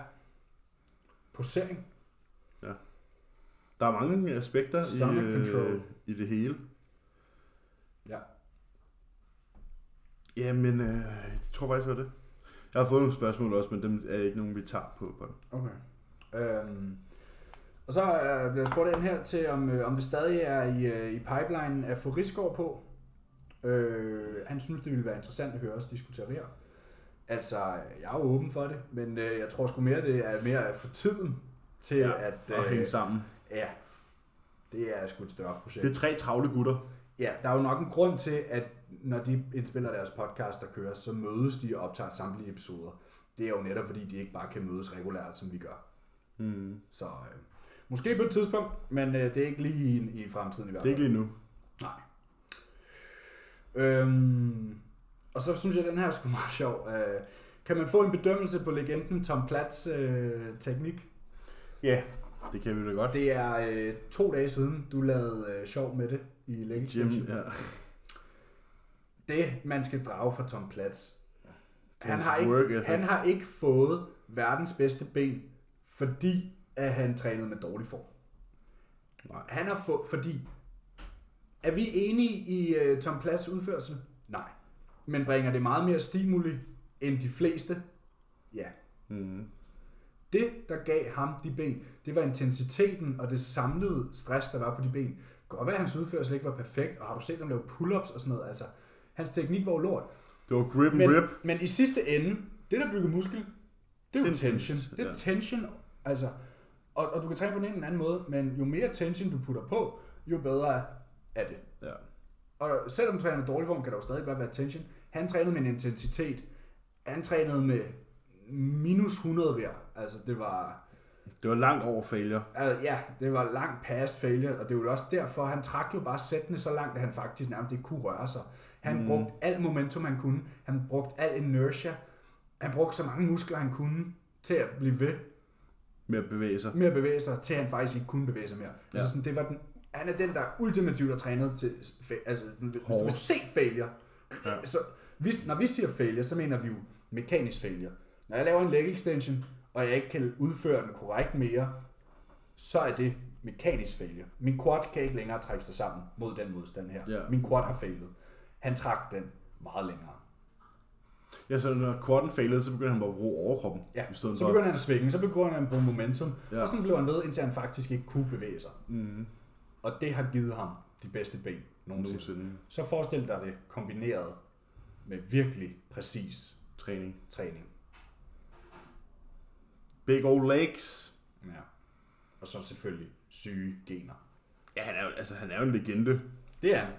Posering.
Der er mange aspekter i,
Stomach control.
øh, i det hele.
Ja.
Jamen, øh, jeg tror faktisk, det var det. Jeg har fået nogle spørgsmål også, men dem er ikke nogen, vi tager på. på.
Okay. Øhm, og så øh, bliver jeg spurgt ind her til, om, øh, om det stadig er i, øh, i pipeline at få Rigsgaard på. Øh, han synes, det ville være interessant at høre os diskutere mere. Altså, jeg er åben for det, men øh, jeg tror sgu mere, det er mere at få tiden til
Ja,
at... øh,
Og hænge sammen.
Ja, det er sgu et større projekt.
Det er tre travle gutter.
Ja, der er jo nok en grund til, at når de indspiller deres podcast, der kører, så mødes de og optager samtlige episoder. Det er jo netop, fordi de ikke bare kan mødes regulært, som vi gør.
Mm.
Så øh, måske på et tidspunkt, men øh, det er ikke lige i, i fremtiden i hvert
Det er
fald.
ikke lige nu.
Nej. Øhm, og så synes jeg, at den her er sgu meget sjov. Øh, kan man få en bedømmelse på legenden Tom Platts øh, teknik?
Ja, det kan vi da godt.
Det er øh, to dage siden, du lavede øh, sjov med det i Leg
Jim,
Extension.
ja.
Det, man skal drage fra Tom Platts. Han har, ikke, han har ikke fået verdens bedste ben, fordi at han trænede med dårlig form.
Nej.
Han har fået, fordi... Er vi enige i uh, Tom Platts udførsel? Nej. Men bringer det meget mere stimuli end de fleste? Ja.
Mm.
det, der gav ham de ben, det var intensiteten og det samlede stress, der var på de ben. Godt være, at hans udførsel ikke var perfekt, og har du set ham lave pull-ups og sådan noget, altså, hans teknik var jo lort.
Det var grip and
Men,
rip.
men i sidste ende, det der bygger muskel, det er jo
Det er
tension.
tension,
Det er
ja.
tension, altså, og, og du kan træne på den ene eller anden måde, men jo mere tension du putter på, jo bedre er det.
Ja.
Og selvom du træner med dårlig form, kan der jo stadig godt være tension. Han trænede med en intensitet. Han trænede med minus 100 hver. Altså det var,
Det var langt over failure.
altså, ja, det var langt past failure, og det var jo også derfor, han trak jo bare sættene så langt, at han faktisk nærmest ikke kunne røre sig. Han mm. brugte alt momentum, han kunne. Han brugte al inertia. Han brugte så mange muskler, han kunne til at blive ved
Med at bevæge sig.
med at bevæge sig, til han faktisk ikke kunne bevæge sig mere. Ja.
Ja.
Altså sådan, det var den, han er den, der ultimativt er trænet til, altså, hvis du vil se failure, ja. Så hvis, når vi siger failure, så mener vi jo mekanisk failure. Når jeg laver en leg extension, og jeg ikke kan udføre den korrekt mere, så er det mekanisk failure. Min quad kan ikke længere trække sig sammen mod den modstand her.
Ja.
Min quad har failet. Han trak den meget længere.
Ja, så når quaden failede, så begyndte han bare at bruge overkroppen.
Ja,
I stedet
så
for.
begynder han at svinge, så begynder han at bruge momentum, ja.
Ja.
og sådan blev han ved, indtil han faktisk ikke kunne bevæge sig.
Mm,
Og det har givet ham de bedste ben nogensinde.
nogensinde.
Så forestil dig det kombineret med virkelig præcis
Træning.
træning.
Big old legs.
Ja. Og så selvfølgelig syge gener.
Ja, han er, jo, altså, han er jo en legende.
Det er han.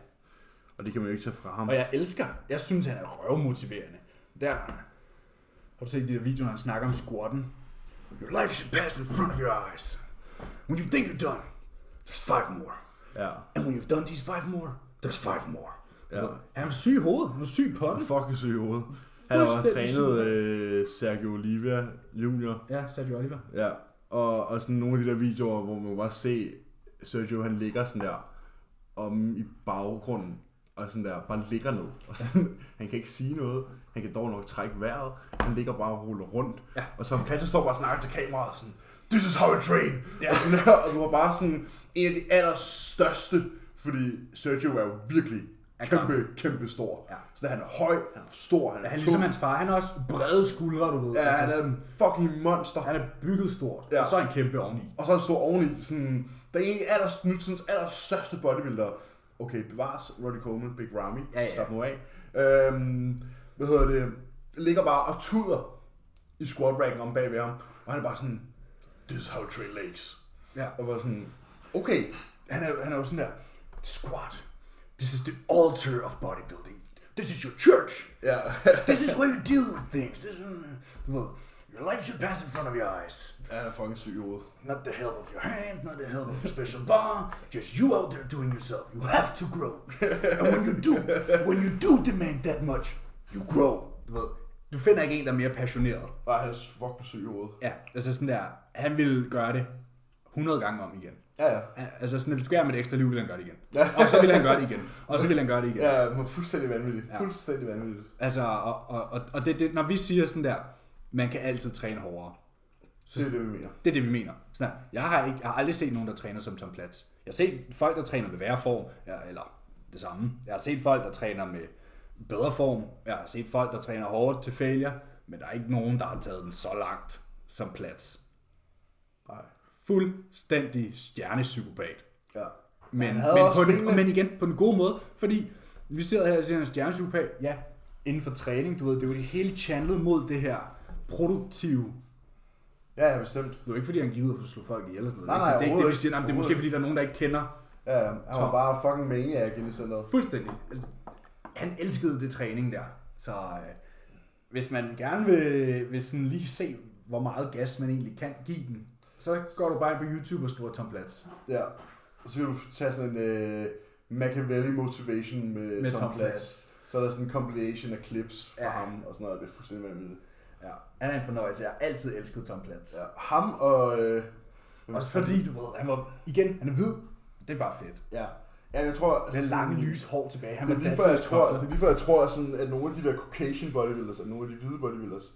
Og det kan man jo ikke tage fra ham.
Og jeg elsker, jeg synes, han er røvmotiverende. Der har du set de der videoer, han snakker om squatten? Your life should pass in front of your eyes. When you think you're done, there's five more.
Ja.
And when you've done these five more, there's five more.
Ja.
Han er syg i hovedet. Han er syg på den.
Fucking syg i hovedet. Han har også trænet øh, Sergio Olivia Junior.
Ja, Sergio Oliver.
Ja. Og, og sådan nogle af de der videoer, hvor man bare se Sergio, han ligger sådan der om i baggrunden, og sådan der bare ligger ned. Og sådan, han kan ikke sige noget. Han kan dog nok trække vejret. Han ligger bare og ruller rundt.
Ja.
Og så Katja står bare og snakker til kameraet sådan, This is how I train.
Ja.
Og, sådan der, og du var bare sådan en af de allerstørste, fordi Sergio er jo virkelig
Er
kæmpe, kæmpe stor.
Ja.
Så han er høj, han er stor, han er,
Ja, han er
tung.
ligesom hans far. Han har også brede skuldre, du ved.
Ja, han
Altså,
er en fucking monster.
han er bygget stort.
Ja.
Og så er han kæmpe oveni.
Og så er han stor oveni. Sådan, der er en af aller, nutidens allerstørste bodybuilder. Okay, bevares Roddy Coleman, Big Ramy.
Ja, ja.
Slap nu af. Øhm, hvad hedder det? Ligger bare og tuder i squat racken om bagved ham. Og han er bare sådan, this is how train legs.
Ja.
Og var sådan, okay.
Han er, han er jo sådan der, squat. This is the altar of bodybuilding. This is your church.
Ja.
This is where you deal with things. This is, du ved, your life should pass in front of your eyes.
ja, han er fucking syg i hovedet.
Not the help of your hand, not the help of your special bar, just you out there doing yourself. You have to grow. And when you do, when you do demand that much, you grow. Du ved, du finder ikke en, der er mere passioneret.
Nej, han er fucking syg i.
Ja, altså sådan der, han vil gøre det 100 gange om igen.
Ja, ja.
Altså sådan, hvis du gør med et ekstra liv, vil han gøre det igen.
Ja.
Og så vil han gøre det igen. Og så vil han gøre det igen.
Ja, men fuldstændig vanvittigt.
Ja.
Fuldstændig vanvittigt.
Altså, og, og, og, og det, det, når vi siger sådan der, man kan altid træne hårdere. Så
Det er det, vi mener.
Det er det, vi mener. Sådan jeg, har ikke, jeg har aldrig set nogen, der træner som Tom Platz. Jeg har set folk, der træner med værre form, ja, eller det samme. Jeg har set folk, der træner med bedre form. Jeg har set folk, der træner hårdt til failure. Men der er ikke nogen, der har taget den så langt som Platz.
Nej.
Fuldstændig stjernepsykopat.
Ja.
Men, men, på den, men igen, på den gode måde, fordi vi sidder her og siger, at han er stjernepsykopat. Ja, inden for træning, du ved, det er jo det hele channlet mod det her produktive
Ja, ja, bestemt.
Det er ikke fordi, han gik ud og slog folk ihjel eller sådan noget.
Nej,
det,
nej,
er det ikke det, vi siger. Nej, det er måske fordi, der er nogen, der ikke kender
Ja, han var bare fucking maniac inde i centret.
fuldstændig. Han elskede det træning der. Så øh, hvis man gerne vil, vil sådan lige se, hvor meget gas man egentlig kan give den, så går du bare ind på YouTube og skriver Tom Platz.
Ja. Og så kan du tage sådan en øh, Machiavelli motivation med,
Med
med
Tom
Tom,
Platz.
Platz. Så er der sådan en compilation af clips fra
Ja.
ham og sådan noget. Det er fuldstændig vanvittigt.
Ja, han er en fornøjelse. Jeg har altid elsket Tom Platz. Ja.
Ja. Ham og... Øh,
Også fordi, du ved, han var, igen, han er hvid. Det er bare fedt.
Ja. Ja, jeg tror...
Det er lange, lys hår tilbage. Han
Det er lige før, jeg tror, det er lige før, jeg tror at sådan, at nogle af de der Caucasian bodybuilders, og nogle af de hvide bodybuilders,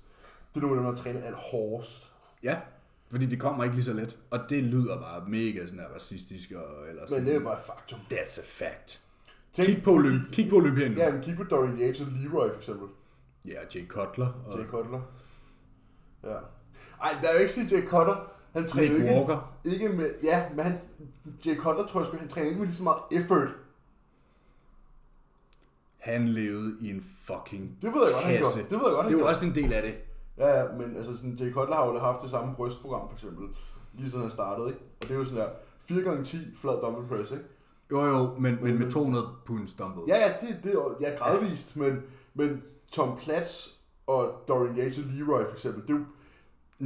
det er nogle af dem, der træner alt hårdest.
Ja, fordi det kommer ikke lige så let. Og det lyder bare mega sådan her racistisk. Og, eller sådan.
Men det er bare et faktum.
That's a fact.
Tænk,
Kig på, Olymp- kig på Olympien.
Ja, men kig på Dorian Yates og Leroy for eksempel.
Ja, Jay Cutler. Og,
Jay Cutler. Ja. Ej, der er jo ikke sige Jay Cutter. Han træner
Nick
ikke,
Walker.
ikke med... Ja, men han, Jay Cutter tror jeg sgu, han træner ikke med lige så meget effort.
Han levede i en fucking
Det ved jeg godt, han
kasse.
gør. Det ved jeg godt, han
Det er jo også en del af det.
Ja, ja, men altså sådan, Jay Cutler har jo haft det samme brystprogram, for eksempel, lige siden han startede, ikke? Og det er jo sådan der 4x10 flad dumbbell press, ikke?
Jo jo, men, men med
Men-
200 punds dumbbell.
Ja, ja, det, det er ja, gradvist, men, men Tom Platz og Dorian Yates og Leroy, for eksempel, det er jo,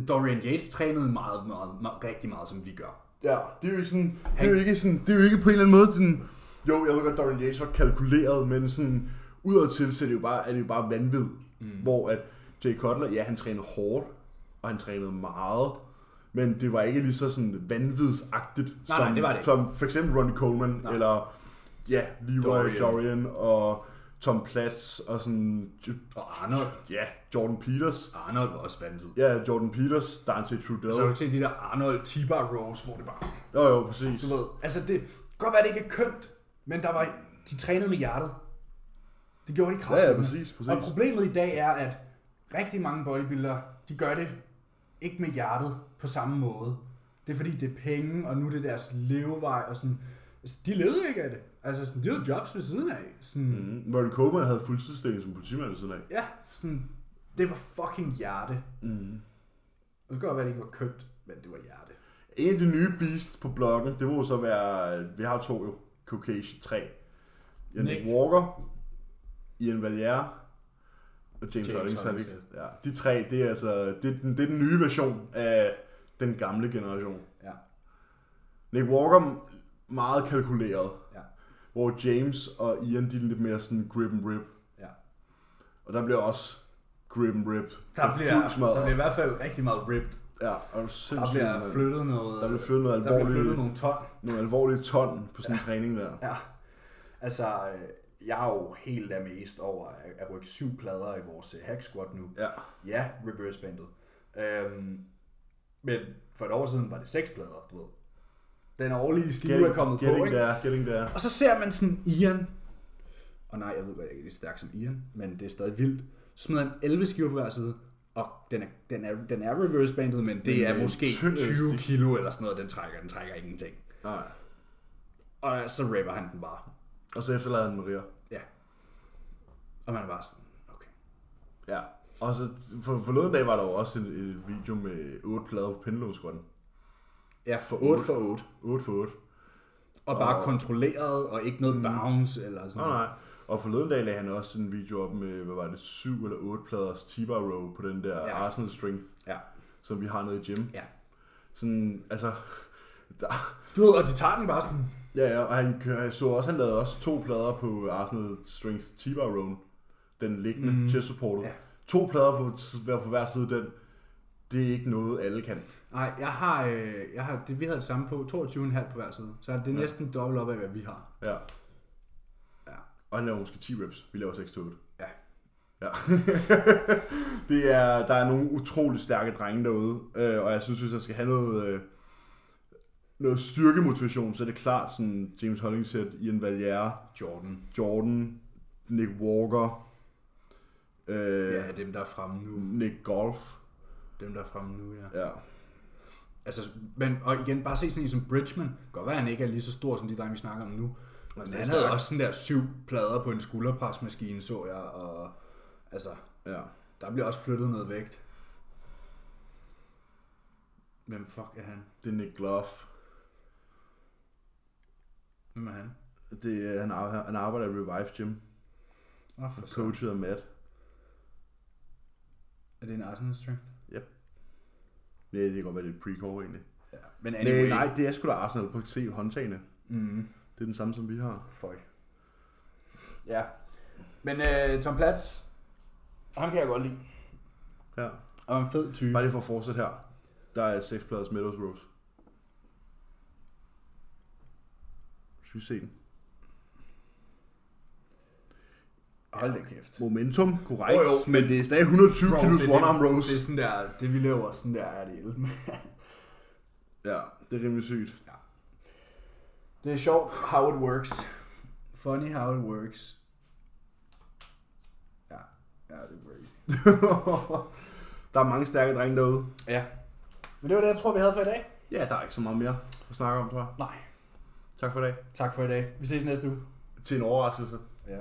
Dorian Yates trænede meget, meget, meget, rigtig meget, som vi gør.
ja, det er jo sådan, det er jo ikke sådan, det er jo ikke på en eller anden måde sådan, jo, jeg ved godt, Dorian Yates var kalkuleret, men sådan, udadtil, så er det jo bare, er det jo bare vanvid, mm. hvor at Jay Cutler, ja, han trænede hårdt, og han trænede meget, men det var ikke lige så sådan vanvidsagtigt,
Nej,
som,
nej, det var det ikke.
som for eksempel Ronnie Coleman,
Nej.
eller ja, Leroy
Dorian.
Dorian. Dorian og Tom Platz, og sådan,
Og Arnold,
ja, Jordan Peters,
Arnold var også vanvittig.
ja, Jordan Peters, Dante Trudell,
Så har du ikke set de der Arnold T-bar rows, hvor det bare...
jo jo, præcis,
Du ved, altså det godt være, det ikke er kønt, men der var, de trænede med hjertet. Det gjorde de
ja,
kraftigt.
ja, præcis, præcis,
Og problemet i dag er, at rigtig mange bodybuildere, de gør det ikke med hjertet på samme måde. Det er fordi, det er penge, og nu er det deres levevej, og sådan... Altså, de levede ikke af det. Altså, sådan, de havde jobs ved siden af. Sådan, mm.
Ronnie Coleman havde fuldtidsstilling som politimand ved siden af,
Ja, sådan, det var fucking hjerte.
mm.
Og det kan godt være, det ikke var kønt, men det var hjerte.
En af de nye beasts på bloggen, det må jo så være, vi har to jo, Caucasian 3. Nick,
Nick.
Nick Walker, Ian Valier og James,
James.
Hollingshead. Ja, de tre, det er altså, det er, den, det er den nye version af den gamle generation.
Ja.
Nick Walker, meget kalkuleret.
Ja.
Hvor James og Ian, de er lidt mere sådan grip and rip.
Ja.
Og der bliver også grip and rip.
Der bliver, der bliver i hvert fald rigtig meget ripped.
Ja, og er
Der bliver flyttet noget...
der bliver flyttet noget
der bliver
alvorligt,
flyttet nogle ton.
nogle alvorlige ton på sådan en træning der.
Ja. Altså, øh, jeg er jo helt amazed over at, at rykke syv plader i vores øh, hack squat nu.
Ja.
Ja, reverse bandet. Øhm, men for et år siden var det seks plader, du ved. Den årlige skive er kommet på,
getting
ikke?
there, getting there.
Og så ser man sådan Ian. Og nej, jeg ved godt, jeg ikke er lige stærk som Ian, men det er stadig vildt. Så smider han 11 skiver på hver side. Og den er, den er, den er reverse bandet, men det
Men
er
er
måske
tynd
20
elastik.
kilo eller sådan noget, den trækker. Den trækker ingenting.
Nej.
Og så rapper han den bare.
Og så efterlader han Maria.
Ja. Og man er bare sådan, okay.
Ja. Og så for, forleden dag var der jo også en, en video med 8 plader på pendulum squatten.
Ja,
For
8 for 8.
8 for 8.
Og bare
Og-
kontrolleret, og ikke noget bounce eller sådan
Nej, nej. Og forleden dag lagde han også en video op med, hvad var det, 7 eller 8 pladers T-bar row på den der
Ja.
Arsenal Strength,
Ja.
som vi har nede i gym.
Ja.
Sådan, altså, der,
Du ved, og de tager den bare sådan,
ja, ja, og han, jeg så også, han lavede også to plader på Arsenal Strength T-bar row, den liggende mm. chest supportet.
Ja.
To plader på, hver- på hver side den, det er ikke noget, alle kan.
nej, jeg har, øh, jeg har det, vi havde det samme på, 22,5 på hver side. Så det er
Ja.
næsten dobbelt op af, hvad vi har.
Ja.
Ja.
Og han laver måske 10 reps. Vi laver 6 til 8.
Ja.
Ja. det er, der er nogle utrolig stærke drenge derude, øh, og jeg synes, hvis jeg skal have noget, øh, noget styrkemotivation, så er det klart sådan James Hollingshead, Ian Valier,
Jordan.
Jordan, Nick Walker, øh,
Ja, dem der er fremme nu.
Nick Golf.
Dem der er fremme nu, ja.
Ja.
Altså, men, og igen, bare se sådan en som Bridgman. Godt være, han ikke er lige så stor som de drenge, vi snakker om nu. Men han havde også sådan der syv plader på en skulderpresmaskine, så jeg. Og, altså,
ja.
der bliver også flyttet noget vægt. Hvem fuck er han?
Det er Nick Glove.
Hvem er han?
Det er, han, han arbejder i Revive Gym,
oh, for
coachet af Matt.
Er det en Arsenal strength?
Nej, det kan godt være, det er pre-core egentlig.
Ja. Men
Anyway.
anyway.
Nej, nej, det er sgu da Arsenal på se håndtagene.
Mm,
Det er den samme, som vi har.
fuck. Ja. Men øh, Tom Platz, ham kan jeg godt lide.
Ja.
Og en fed type.
Bare lige for at fortsætte her. Der er 6 pladers Meadows Rose. Skal vi se den?
Hold da kæft.
Momentum, korrekt.
Jo, jo,
men det er stadig 120
Bro,
kilos
det,
one arm rows.
det, er sådan der, det vi laver, sådan der er det.
Ja, det er rimelig sygt.
Det er sjovt, how it works. Funny how it works. Ja, ja det er crazy.
Der er mange stærke drenge derude.
Ja. Men det var det, jeg tror, vi havde for i dag.
Ja, der er ikke så meget mere at snakke om, tror jeg.
Nej.
Tak for i dag.
Tak for i dag. Vi ses næste uge.
Til en overraskelse.
Ja.